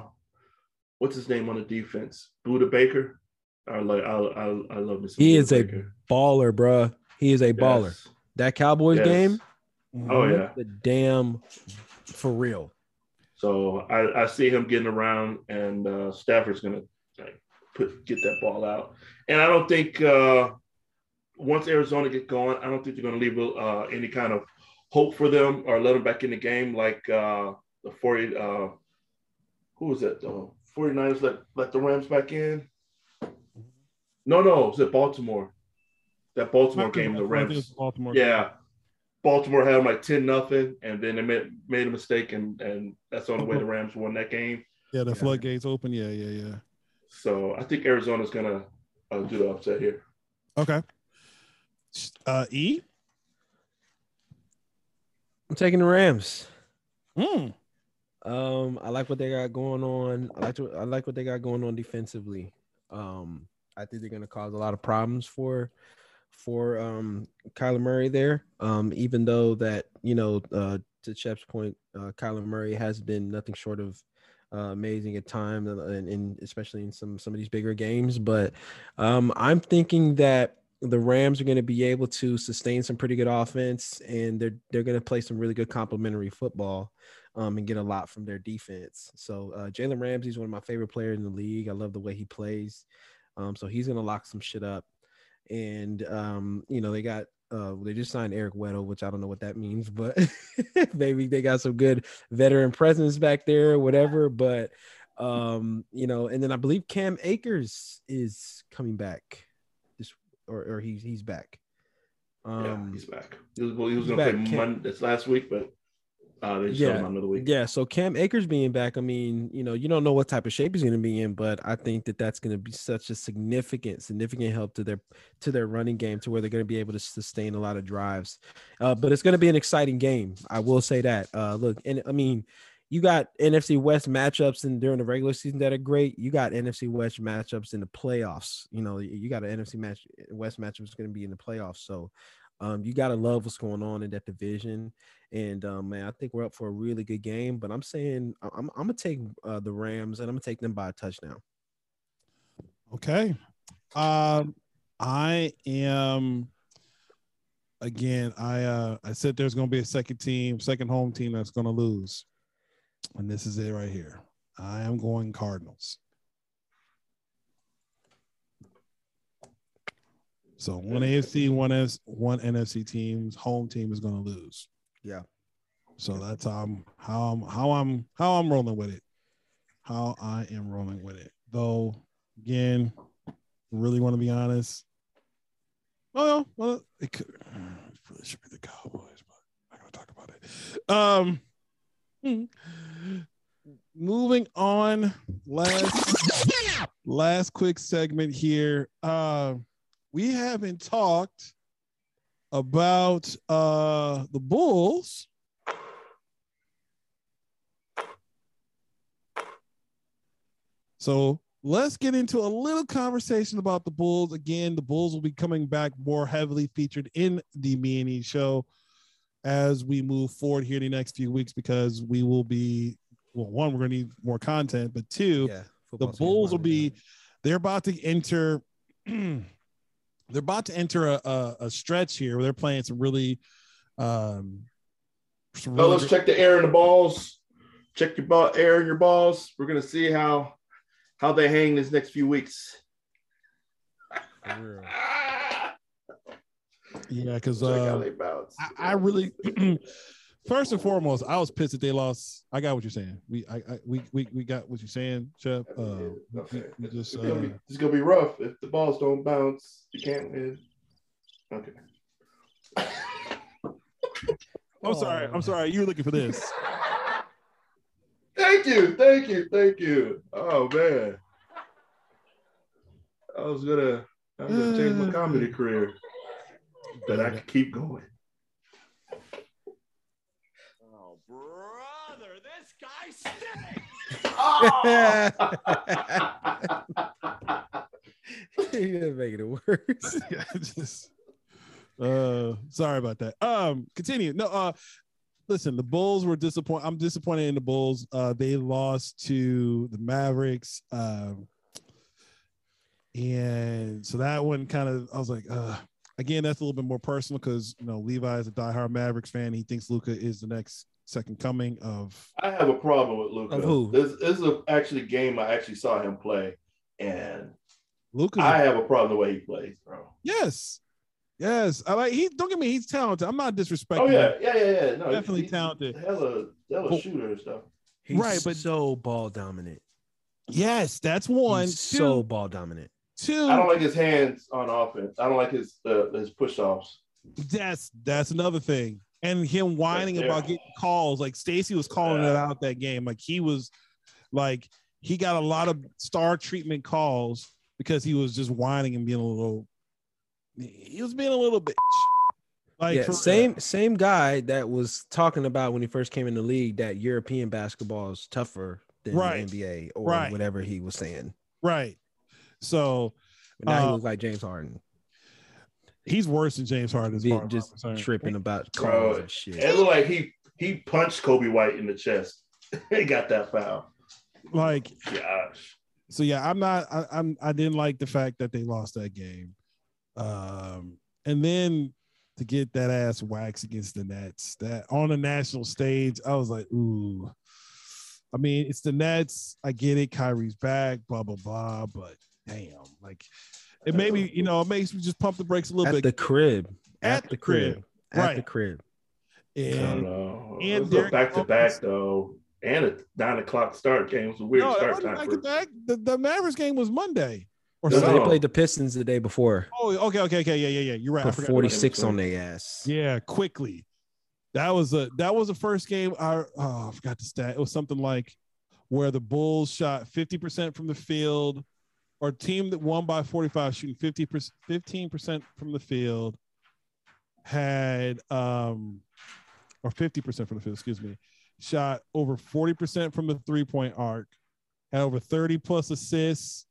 what's his name on the defense, Budda Baker. I like I I, I love some He is a baller, bruh. He is a baller. That Cowboys Yes. game, Oh yeah. the damn for real. So I, I see him getting around, and uh, Stafford's gonna like put get that ball out. And I don't think uh, once Arizona get going, I don't think they're gonna leave uh, any kind of hope for them or let them back in the game like uh, the 40 uh, who was that? The 49ers let let the Rams back in. No, no, it was it Baltimore. That Baltimore game, the I think it was Rams. Baltimore. Yeah. Baltimore had them like 10 nothing, and then they made, made a mistake, and, and that's the only way the [laughs] Rams won that game. Yeah, the floodgates open. Yeah, yeah, yeah. So I think Arizona's going to uh, do the upset here. Okay. Uh, E. I'm taking the Rams. Mm. Um, I like what they got going on. I like to, I like what they got going on defensively. Um, I think they're gonna cause a lot of problems for for um Kyler Murray there. Um, even though that you know, uh, to Shep's point, uh, Kyler Murray has been nothing short of uh, amazing at times, and, and especially in some some of these bigger games. But um, I'm thinking that the Rams are going to be able to sustain some pretty good offense, and they're they're going to play some really good complementary football um, and get a lot from their defense. So uh, Jalen Ramsey is one of my favorite players in the league. I love the way he plays. Um, so he's going to lock some shit up. And um, you know they got uh, they just signed Eric Weddle, which I don't know what that means, but [laughs] maybe they got some good veteran presence back there, or whatever. But um, you know, and then I believe Cam Akers is coming back, this or or he's he's back. yeah, Um, he's back. He was, well, he was going to back. play Monday this last week, but Uh, Yeah. him another week. Yeah, so Cam Akers being back, I mean, you know, you don't know what type of shape he's going to be in, but I think that that's going to be such a significant, significant help to their to their running game, to where they're going to be able to sustain a lot of drives. Uh, but it's going to be an exciting game. I will say that. Uh, look, and I mean, you got NFC West matchups and during the regular season that are great. You got NFC West matchups in the playoffs. You know, you got an NFC match West matchup is going to be in the playoffs. So um, you got to love what's going on in that division. And um, man, I think we're up for a really good game. But I'm saying I'm, I'm gonna take uh, the Rams and I'm gonna take them by a touchdown. Okay. Um, I am again, I uh I said there's gonna be a second team, second home team that's gonna lose. And this is it right here. I am going Cardinals. So one AFC, one S, one NFC team's home team is gonna lose. Yeah. So that's how I'm how I'm how I'm how I'm rolling with it. How I am rolling with it. Though again, really want to be honest. Oh no, well, it could [sighs] it really should be the Cowboys, but I'm not gonna talk about it. Um hmm. moving on. Last last quick segment here. Uh we haven't talked about uh the Bulls. So let's get into a little conversation about the Bulls. Again, the Bulls will be coming back more heavily featured in the Me and E show as we move forward here in the next few weeks because we will be well, one, we're gonna need more content, but two, Yeah, the Bulls will be they're about to enter [clears throat] they're about to enter a, a, a stretch here where they're playing some really um some really Fellas, check the air in the balls. Check your ball, air in your balls. We're gonna see how how they hang this next few weeks. [laughs] yeah because uh. I, I really [clears throat] first and foremost I was pissed that they lost I got what you're saying we I, I we, we we got what you're saying Chef uh we, Okay. we just It's gonna, be, uh, it's gonna be rough if the balls don't bounce. You can't win. Okay. [laughs] I'm sorry I'm sorry you were looking for this [laughs] Thank you, thank you, thank you. Oh man, I was gonna, I was gonna change my comedy career, but I could keep going. Oh, brother, stinks. You're making it worse. [laughs] yeah, just uh sorry about that. Um continue. No, uh listen, the Bulls were disappointed. I'm disappointed in the Bulls. Uh they lost to the Mavericks. Um and so that one kind of I was like, uh again, that's a little bit more personal because you know Levi is a diehard Mavericks fan. He thinks Luka is the next second coming of I have a problem with Luka. Of who? This, this is a, actually a game I actually saw him play, and Luka. I have a problem the way he plays, bro. yes. Yes. I like he don't get me, he's talented. I'm not disrespecting Oh him. yeah, yeah, yeah, yeah. No, Definitely he's, talented. He's hella, hella But- shooter and stuff. He's Right, but- so ball dominant. Yes, that's one. He's so ball dominant. Two. I don't like his hands on offense. I don't like his uh, his push offs. That's that's another thing. And him whining Right there. about getting calls. Like Stacy was calling it out that game. Like he was like he got a lot of star treatment calls because he was just whining and being a little he was being a little bitch. Like yeah, for- same same guy that was talking about when he first came in the league that European basketball is tougher than Right. the NBA or Right. whatever he was saying. right. So But now Uh, he looks like James Harden, he's worse than James Harden as far just concerned. tripping about Bro, calls and shit. It looked like he he punched Coby White in the chest. [laughs] he got that foul. Like Gosh. so yeah, I'm not I, I'm I didn't like the fact that they lost that game. Um and then to get that ass wax against the Nets that on the national stage, I was like, ooh. I mean, it's the Nets. I get it. Kyrie's back, blah, blah, blah. But damn, like it made me, you know, it makes me just pump the brakes a little At bit. the crib. At At, the the crib. At Right. the crib. I don't and and And Derrick back to back though. And a nine o'clock start game was a weird no, it start wasn't time. back For, to back. The, the Mavericks game was Monday or No, they played the Pistons the day before. Oh, okay, okay, okay. Yeah, yeah, yeah. You're right. Put forgot about that. 46 on their ass. Yeah, quickly. That was a that was the first game. I oh I forgot the stat. It was something like where the Bulls shot 50% from the field, or a team that won by 45 shooting 50 15% from the field had um or 50% from the field, excuse me, shot over 40% from the three-point arc, had over 30 plus assists,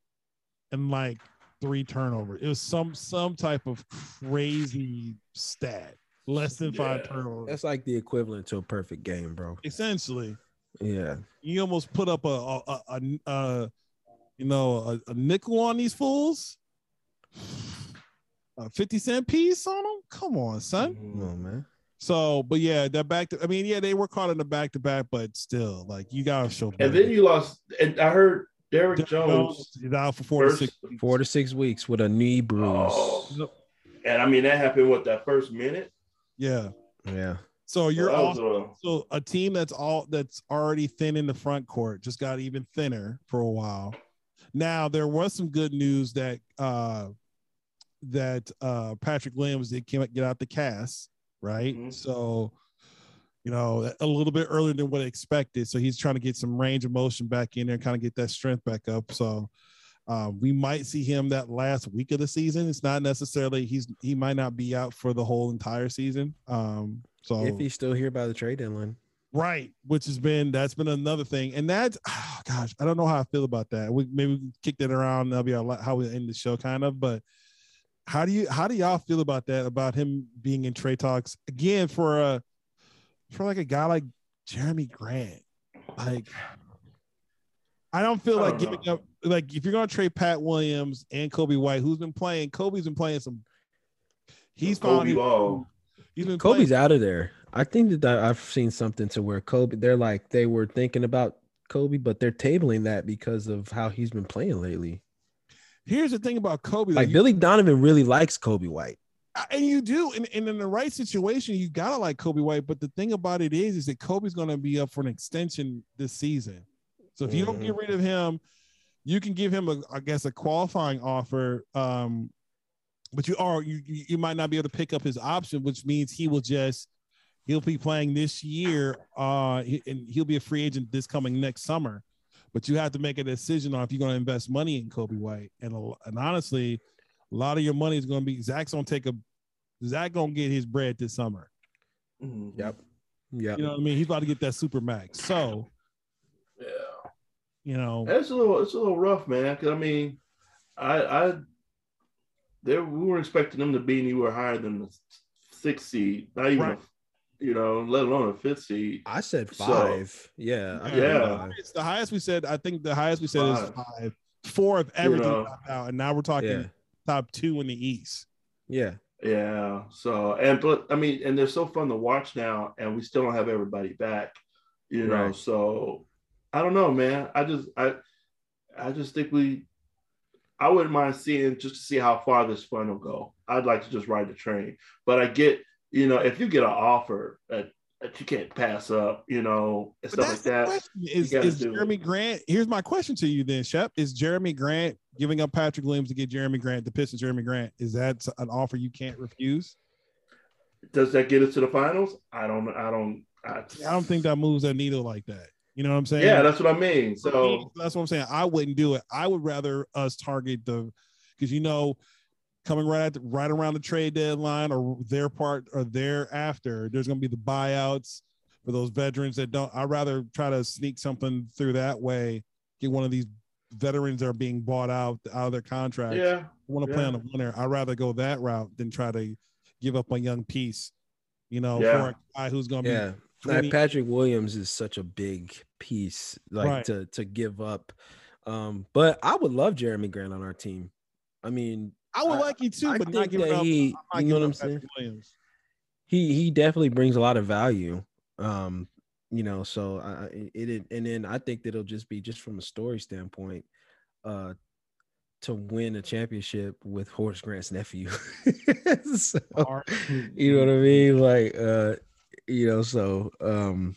and like three turnovers. It was some some type of crazy stat. Less than five Yeah. turnovers. That's like the equivalent to a perfect game, bro. Essentially, Yeah. you almost put up a a, a, a, a you know a, a nickel on these fools. A 50 cent piece on them? Come on, son. Come on, man. So, but yeah, that back to I mean, yeah, they were caught in the back to back, but still, like you gotta show And then you lost. And I heard Derrick Jones is out for four to first. six. Four to six weeks with a knee bruise. Oh. And I mean that happened what that first minute. Yeah. Yeah. So you're That was also a- so a team that's all that's already thin in the front court just got even thinner for a while. Now there was some good news that uh that uh Patrick Williams did came get out the cast, right? Mhm. So you know, a little bit earlier than what expected. So he's trying to get some range of motion back in there and kind of get that strength back up. So um, we might see him that last week of the season. It's not necessarily he's he might not be out for the whole entire season. Um, so If he's still here by the trade deadline. Right, which has been that's been another thing, and that's [sighs] oh, gosh, I don't know how I feel about that. We maybe we can kick that around. That'll be our, how we end the show, kind of. But how do you how do y'all feel about that? About him being in trade talks again for a for like a guy like Jerami Grant? Like, I don't feel like don't giving know. up. Like, if you're gonna trade Pat Williams and Coby White, who's been playing, Coby's been playing some. He's Coby found. He's been Coby's playing, out of there. I think that I've seen something to where Coby, they're like, they were thinking about Coby, but they're tabling that because of how he's been playing lately. Here's the thing about Coby. Like You- Billy Donovan really likes Coby White. and you do, and, and in the right situation, you gotta like Coby White. But the thing about it is, is that Coby's gonna be up for an extension this season. So if you don't get rid of him, you can give him a, I guess, a qualifying offer. Um, but you are you you might not be able to pick up his option, which means he will just he'll be playing this year, uh, and he'll be a free agent this coming next summer. But you have to make a decision on if you're going to invest money in Coby White, and and honestly, a lot of your money is going to be Zach's going to take a Zach going to get his bread this summer. Mhm. Yep. Yeah. You know what I mean? He's about to get that super max. So Yeah. you know, It's a little, it's a little rough, man. Because I mean, I, I, they we were expecting them to be anywhere higher than the sixth seed, not even, Right. A, you know, let alone a fifth seed. I said So- five. yeah. I Yeah. Yeah. it's the highest we said. I think the highest we said is Five. five, four of everything know. out, and now we're talking Yeah. top two in the East. Yeah. Yeah. So and but I mean, and they're so fun to watch now, and we still don't have everybody back. You know, Right. so I don't know, man. I just I I just think we I wouldn't mind seeing just to see how far this fun will go. I'd like to just ride the train. But I get, you know, if you get an offer that, that you can't pass up, you know, and But stuff like that. Is, is do it. Jerami Grant? Here's my question to you then, Shep. Is Jerami Grant giving up Patrick Williams to get Jerami Grant, the Pistons Jerami Grant? Is that an offer you can't refuse? Does that get us to the finals? I don't I don't I, I don't think that moves that needle like that. You know what I'm saying? Yeah, that's what I mean. So that's what I'm saying. I wouldn't do it. I would rather us target the because you know, coming right at the, right around the trade deadline or their part or thereafter, there's gonna be the buyouts for those veterans that don't. I'd rather try to sneak something through that way, get one of these veterans that are being bought out out of their contracts. yeah. want to play on the winner. I'd rather go that route than try to give up a young piece, you know, Yeah. for a guy who's gonna Yeah. be Like Patrick Williams is such a big piece, like Right. to to give up. Um, but I would love Jerami Grant on our team. I mean, I would I- like you too, I but not think giving that up. he, you know what I'm saying. Williams. He he definitely brings a lot of value. Um, you know, so I I- it, it and then I think that it'll just be just from a story standpoint, uh, to win a championship with Horace Grant's nephew. [laughs] So, you know what I mean? Like, uh, you know, so um,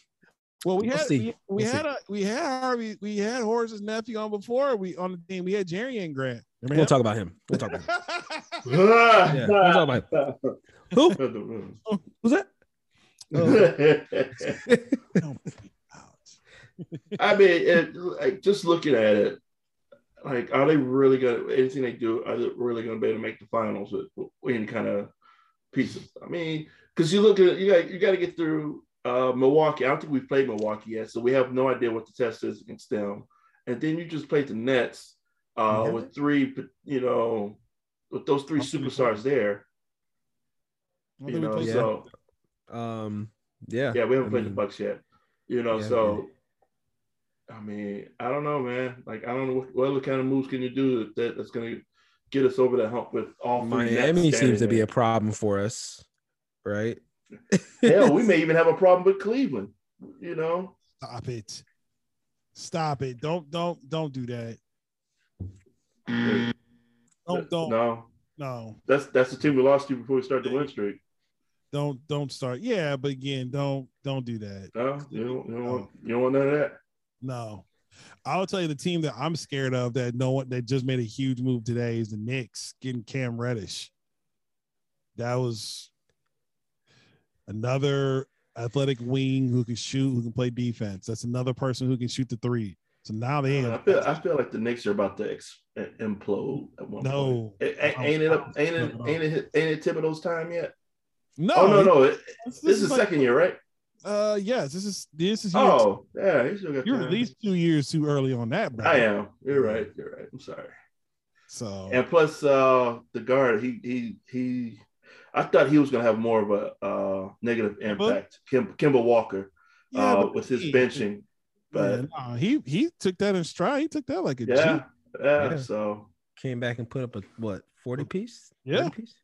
Well, we We'll had see. we, we We'll had a we had Harvey we had Horace's nephew on before we on the team. We had Jerian Grant. Remember we'll him? talk about him. We'll talk about him. yeah, [laughs] [laughs] Yeah, we'll talk about Who? [laughs] Oh, who's that? Don't freak out. I mean, it, like just looking at it, like, are they really gonna anything they do? Are they really gonna be able to make the finals with, with any kind of pieces? I mean, because you look at you got you got to get through uh, Milwaukee. I don't think we've played Milwaukee yet, so we have no idea what the test is against them. And then you just played the Nets uh, Yeah. with three, you know, with those three I think we superstars there. You know, Yeah. so Um, yeah, yeah, we haven't I played mean, the Bucks yet. You know, yeah, so I mean, I don't know, man. Like, I don't know what, what other kind of moves can you do that, that's going to get us over that hump with all three. Nets Miami standing seems to be a problem for us, right? Hell, we may [laughs] even have a problem with Cleveland. You know, Stop it. Stop it. Don't don't don't do that. Don't don't no. no, that's that's the team we lost to before we start the win streak. Don't don't start. Yeah, but again, don't don't do that. No, you don't, you don't want you don't want none of that. No. I'll tell you the team that I'm scared of that no one that just made a huge move today is the Knicks getting Cam Reddish. That was another athletic wing who can shoot, who can play defense. That's another person who can shoot the three. So now they I feel I feel like the Knicks are about to ex- implode at one point. no, A- a- Ain't it up? Ain't it? Ain't it? Ain't it Thibodeau's time yet? no, Oh no, no. It, This, this is like- second year, right? Uh, yes, this is this is. year Oh, yeah. Still got You're time. at least two years too early on that, bro. I am. You're right. You're right. I'm sorry. So And plus, uh, the guard, he he he. I thought he was gonna have more of a uh, negative impact. Kim Kemba Walker, yeah, uh, with his he- benching, but yeah, nah, he he took that in stride. He took that like a yeah, yeah. Yeah. So Came back and put up a what forty piece? Yeah. 30 piece?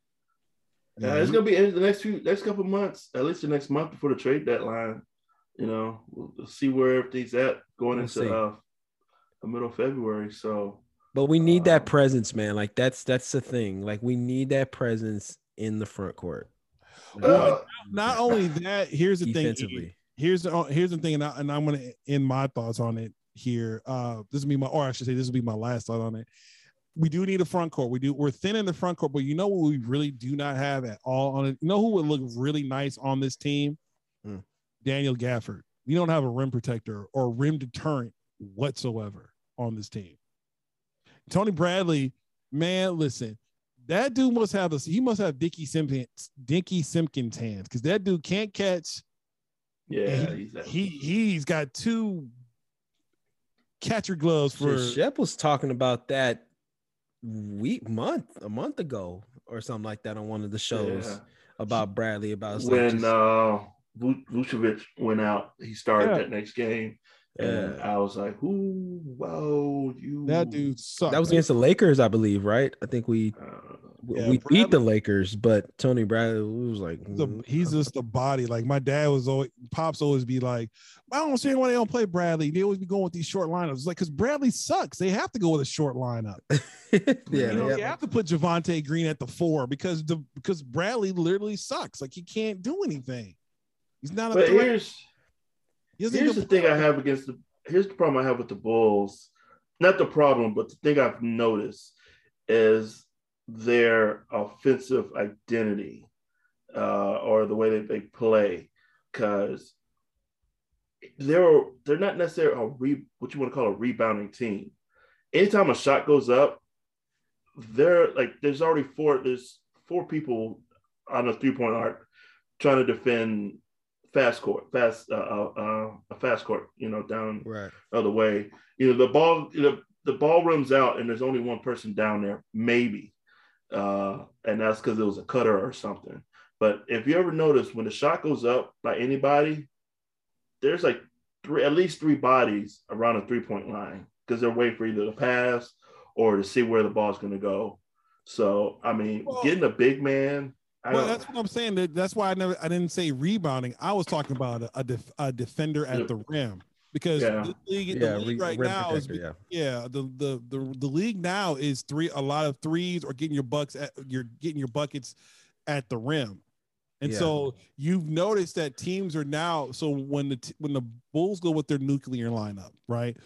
yeah, it's gonna be in the next few next couple months, at least the next month before the trade deadline. You know, we'll, we'll see where everything's at going We'll into uh, the middle of February. So But we need that Um, presence, man. Like that's that's the thing. Like we need that presence in the front court. uh, Not only that, here's the thing. Here's the here's the thing, and, I, and I'm gonna end my thoughts on it here. Uh, this will be my, or I should say, this will be my last thought on it. We do need a front court. We do. We're thin in the front court, but you know what we really do not have at all on it. You know who would look really nice on this team? Hmm. Daniel Gafford. We don't have a rim protector or rim deterrent whatsoever on this team. Tony Bradley, man, listen, that dude must have this. He must have Dickey Simpkins, Dickey Simpkins hands because that dude can't catch. yeah, and he's he, he he's got two catcher gloves for. Shep was talking about that week, month, a month ago, or something like that on one of the shows Yeah. about Bradley. About like, when just- uh Vu- Vucevic went out, he started Yeah. that next game, and Yeah. I was like, "Ooh, whoa, you!" That dude sucked. that was against the Lakers, I believe, right? I think we Uh, Yeah, we beat the Lakers, but Tony Bradley was like, He's, a, mm, he's just a body. Like my dad was always, pops always be like, I don't see why they don't play Bradley. They always be going with these short lineups. It's like because Bradley sucks. They have to go with a short lineup. [laughs] yeah, you know, they you have- have to put Javonte Green at the four because the because Bradley literally sucks. Like he can't do anything. He's not a but threat. here's He doesn't here's the thing I have against the here's the problem I have with the Bulls. Not the problem, but the thing I've noticed is their offensive identity uh, or the way that they play, because they're they're not necessarily a re, what you want to call a rebounding team. Anytime a shot goes up, they're like there's already four there's four people on the three point arc trying to defend fast court, fast uh, uh, uh, a fast court, you know, down right. the other way. You know, the ball, you know, the ball runs out and there's only one person down there, maybe, uh, and that's because it was a cutter or something. But if you ever notice when the shot goes up by anybody, there's like three, at least three bodies around the three point line because they're waiting for either to pass or to see where the ball's going to go. So, I mean, Well- getting a big man. I Well, that's what I'm saying. That that's why I never I didn't say rebounding. I was talking about a, a, def, a defender at the rim because Yeah. the league, Yeah, the league re- right now is protector, yeah the, the the the league now is three a lot of threes or getting your bucks at you're getting your buckets at the rim. And Yeah. so you've noticed that teams are now so when the when the Bulls go with their nuclear lineup, right?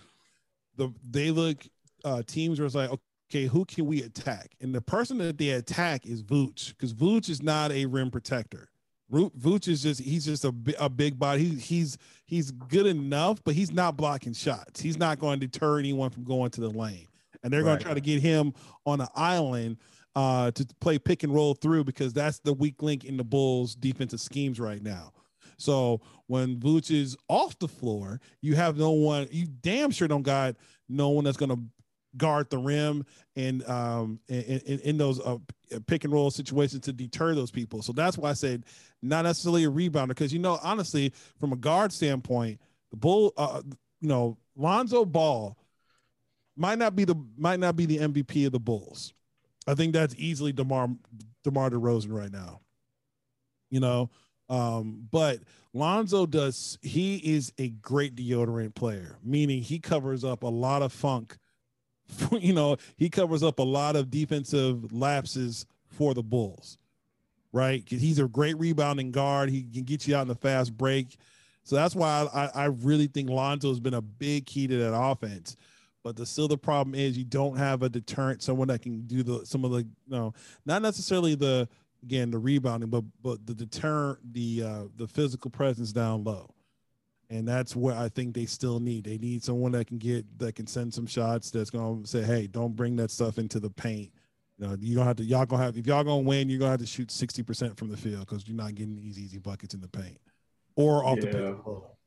The they look uh teams are like okay, who can we attack? And the person that they attack is Vooch because Vooch is not a rim protector. Vooch is just he's just a, a big body. He, he's he's good enough, but he's not blocking shots. He's not going to deter anyone from going to the lane. And they're going to try to get him on an island uh, to play pick and roll through because that's the weak link in the Bulls' defensive schemes right now. So when Vooch is off the floor, you have no one. You damn sure don't got no one that's going to guard the rim and um in, in, those uh, pick and roll situations to deter those people. So that's why I said not necessarily a rebounder because you know honestly from a guard standpoint, the bull uh you know Lonzo Ball might not be the might not be the MVP of the Bulls. I think that's easily DeMar DeMar DeRozan right now. You know, um, but Lonzo does he is a great deodorant player, meaning he covers up a lot of funk. [laughs] You know, he covers up a lot of defensive lapses for the Bulls, right? He's a great rebounding guard. He can get you out in the fast break. So that's why I, I really think Lonzo has been a big key to that offense. But the still the problem is you don't have a deterrent, someone that can do the some of the you know, not necessarily the again the rebounding, but but the deterrent, the uh the physical presence down low. And that's what I think they still need. They need someone that can get that can send some shots that's gonna say, hey, don't bring that stuff into the paint. You know, you don't have to y'all gonna have if y'all gonna win, you're gonna have to shoot 60% from the field because you're not getting these easy buckets in the paint or off the pick Yeah. and roll.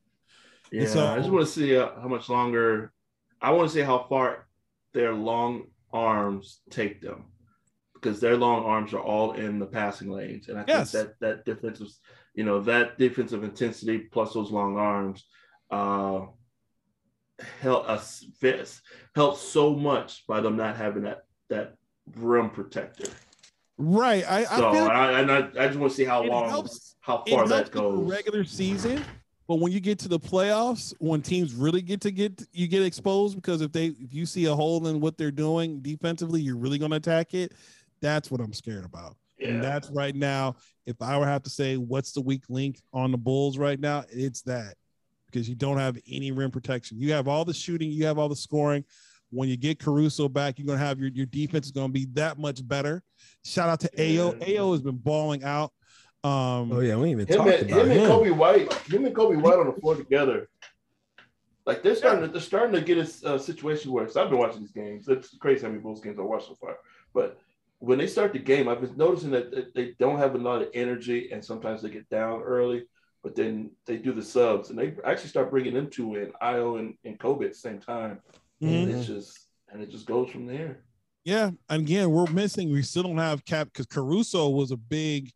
Yeah, so- I just want to see uh, how much longer. I want to see how far their long arms take them, because their long arms are all in the passing lanes, and I Yes. think that that defensive, you know, that defensive intensity plus those long arms, uh, help us help so much by them not having that that rim protector. Right. I, I So feel like I, and I, I just want to see how long, helps how far that goes. regular season, but when you get to the playoffs, when teams really get to get you get exposed because if they if you see a hole in what they're doing defensively, you're really going to attack it. That's what I'm scared about. And that's right now. If I were to have to say what's the weak link on the Bulls right now, it's that because you don't have any rim protection. You have all the shooting, you have all the scoring. When you get Caruso back, you're gonna have your, your defense is gonna be that much better. Shout out to Ayo. Yeah. Ayo has been balling out. Um, Oh yeah, we ain't even him talked and, about him him. and Coby White, him and Coby White on the floor together. Like they're starting to they're starting to get a uh, situation where so I've been watching these games. It's crazy how many Bulls games I watched so far. But when they start the game, I've been noticing that they don't have a lot of energy, and sometimes they get down early. But then they do the subs, and they actually start bringing them two in, Ayo and, and Coby at the same time. mhm. And it's just and it just goes from there. Yeah, and again, we're missing. We still don't have cap because Caruso was a big.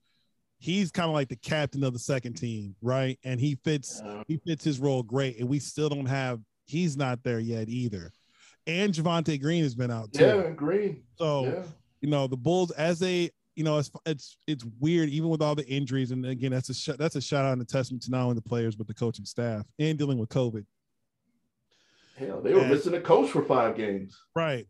He's kind of like the captain of the second team, right? And he fits. Uh, He fits his role great, and we still don't have. He's not there yet either. And Javonte Green has been out too. yeah, Green. So yeah. You know the Bulls as they. You know, it's it's it's weird, even with all the injuries. And again, that's a sh- that's a shout out and a testament to not only the players but the coaching staff and dealing with COVID. Hell, they were And- missing a coach for five games. Right.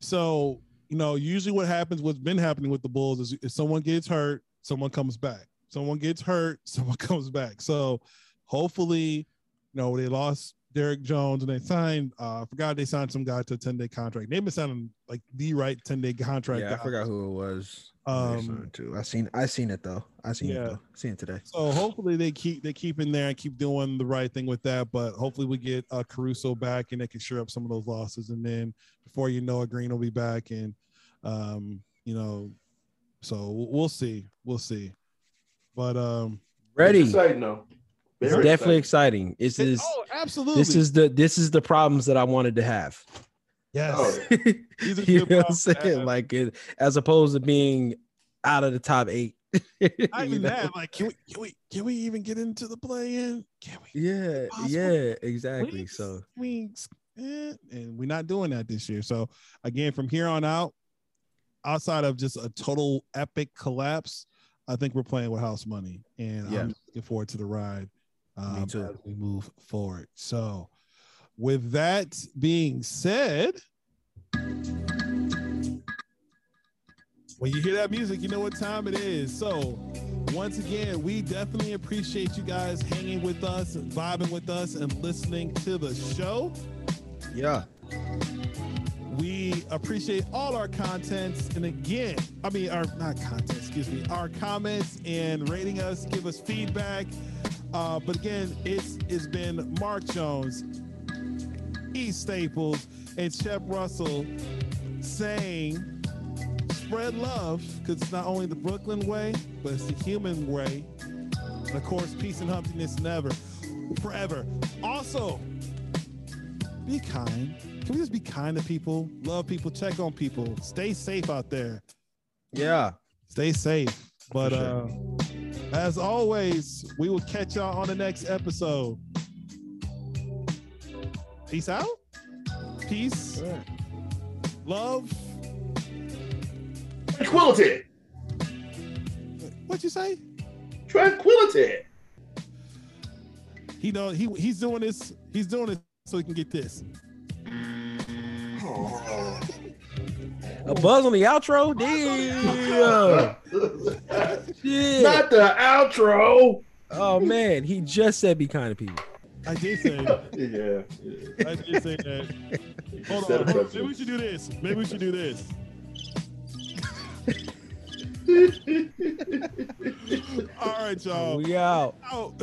So, you know, usually what happens, what's been happening with the Bulls is if someone gets hurt, someone comes back. Someone gets hurt, [laughs] someone comes back. So hopefully, you know, they lost Derrick Jones and they signed, uh, I forgot they signed some guy to a 10 day contract. They've been signing like the right 10 day contract. Yeah, I forgot who it was. Um, too. I seen I seen it though. I seen Yeah. it though. Seen it today. So hopefully they keep they keep in there and keep doing the right thing with that. But hopefully we get uh, Caruso back and they can shore up some of those losses. And then before you know it, Green will be back and um, you know, so we'll see. We'll see. But um Ready. It's exciting though. It's Very definitely exciting. exciting. This is oh absolutely this is the this is the problems that I wanted to have. yes. Oh, [laughs] These you know what I'm saying? Like it as opposed to being out of the top eight. [laughs] Not You even know? that. Like, can we can we can we even get into the play in? Can we Yeah, yeah, exactly. Weeks, So weeks, eh, and we're not doing that this year. So again, from here on out, outside of just a total epic collapse, I think we're playing with house money, and Yeah. I'm looking forward to the ride um, as we move forward. So, with that being said. When you hear that music, you know what time it is. So, once again, we definitely appreciate you guys hanging with us vibing with us and listening to the show. yeah, We appreciate all our contents. And again, I mean, our not content, excuse me, our comments and rating us, give us feedback. Uh, but again, it's it's been Mark Jones, E. Staples, and Shep Russell saying spread love because it's not only the Brooklyn way, but it's the human way. And of course, peace and humpiness never, forever. Also, be kind. Can we just be kind to people? Love people, check on people, stay safe out there. Yeah. Stay safe. But For uh sure. As always, we will catch y'all on the next episode. Peace out. Peace. Love. Tranquility. What'd you say? Tranquility. He know he he's doing this. He's doing it so he can get this. Oh. A buzz on the outro? Damn. Shit. Not the outro. Oh man, he just said be kind to people. I did say that. [laughs] Yeah. yeah. I did say that. [laughs] Hold on. hold on. Maybe we should do this. Maybe we should do this. [laughs] All right, y'all. We out. Out.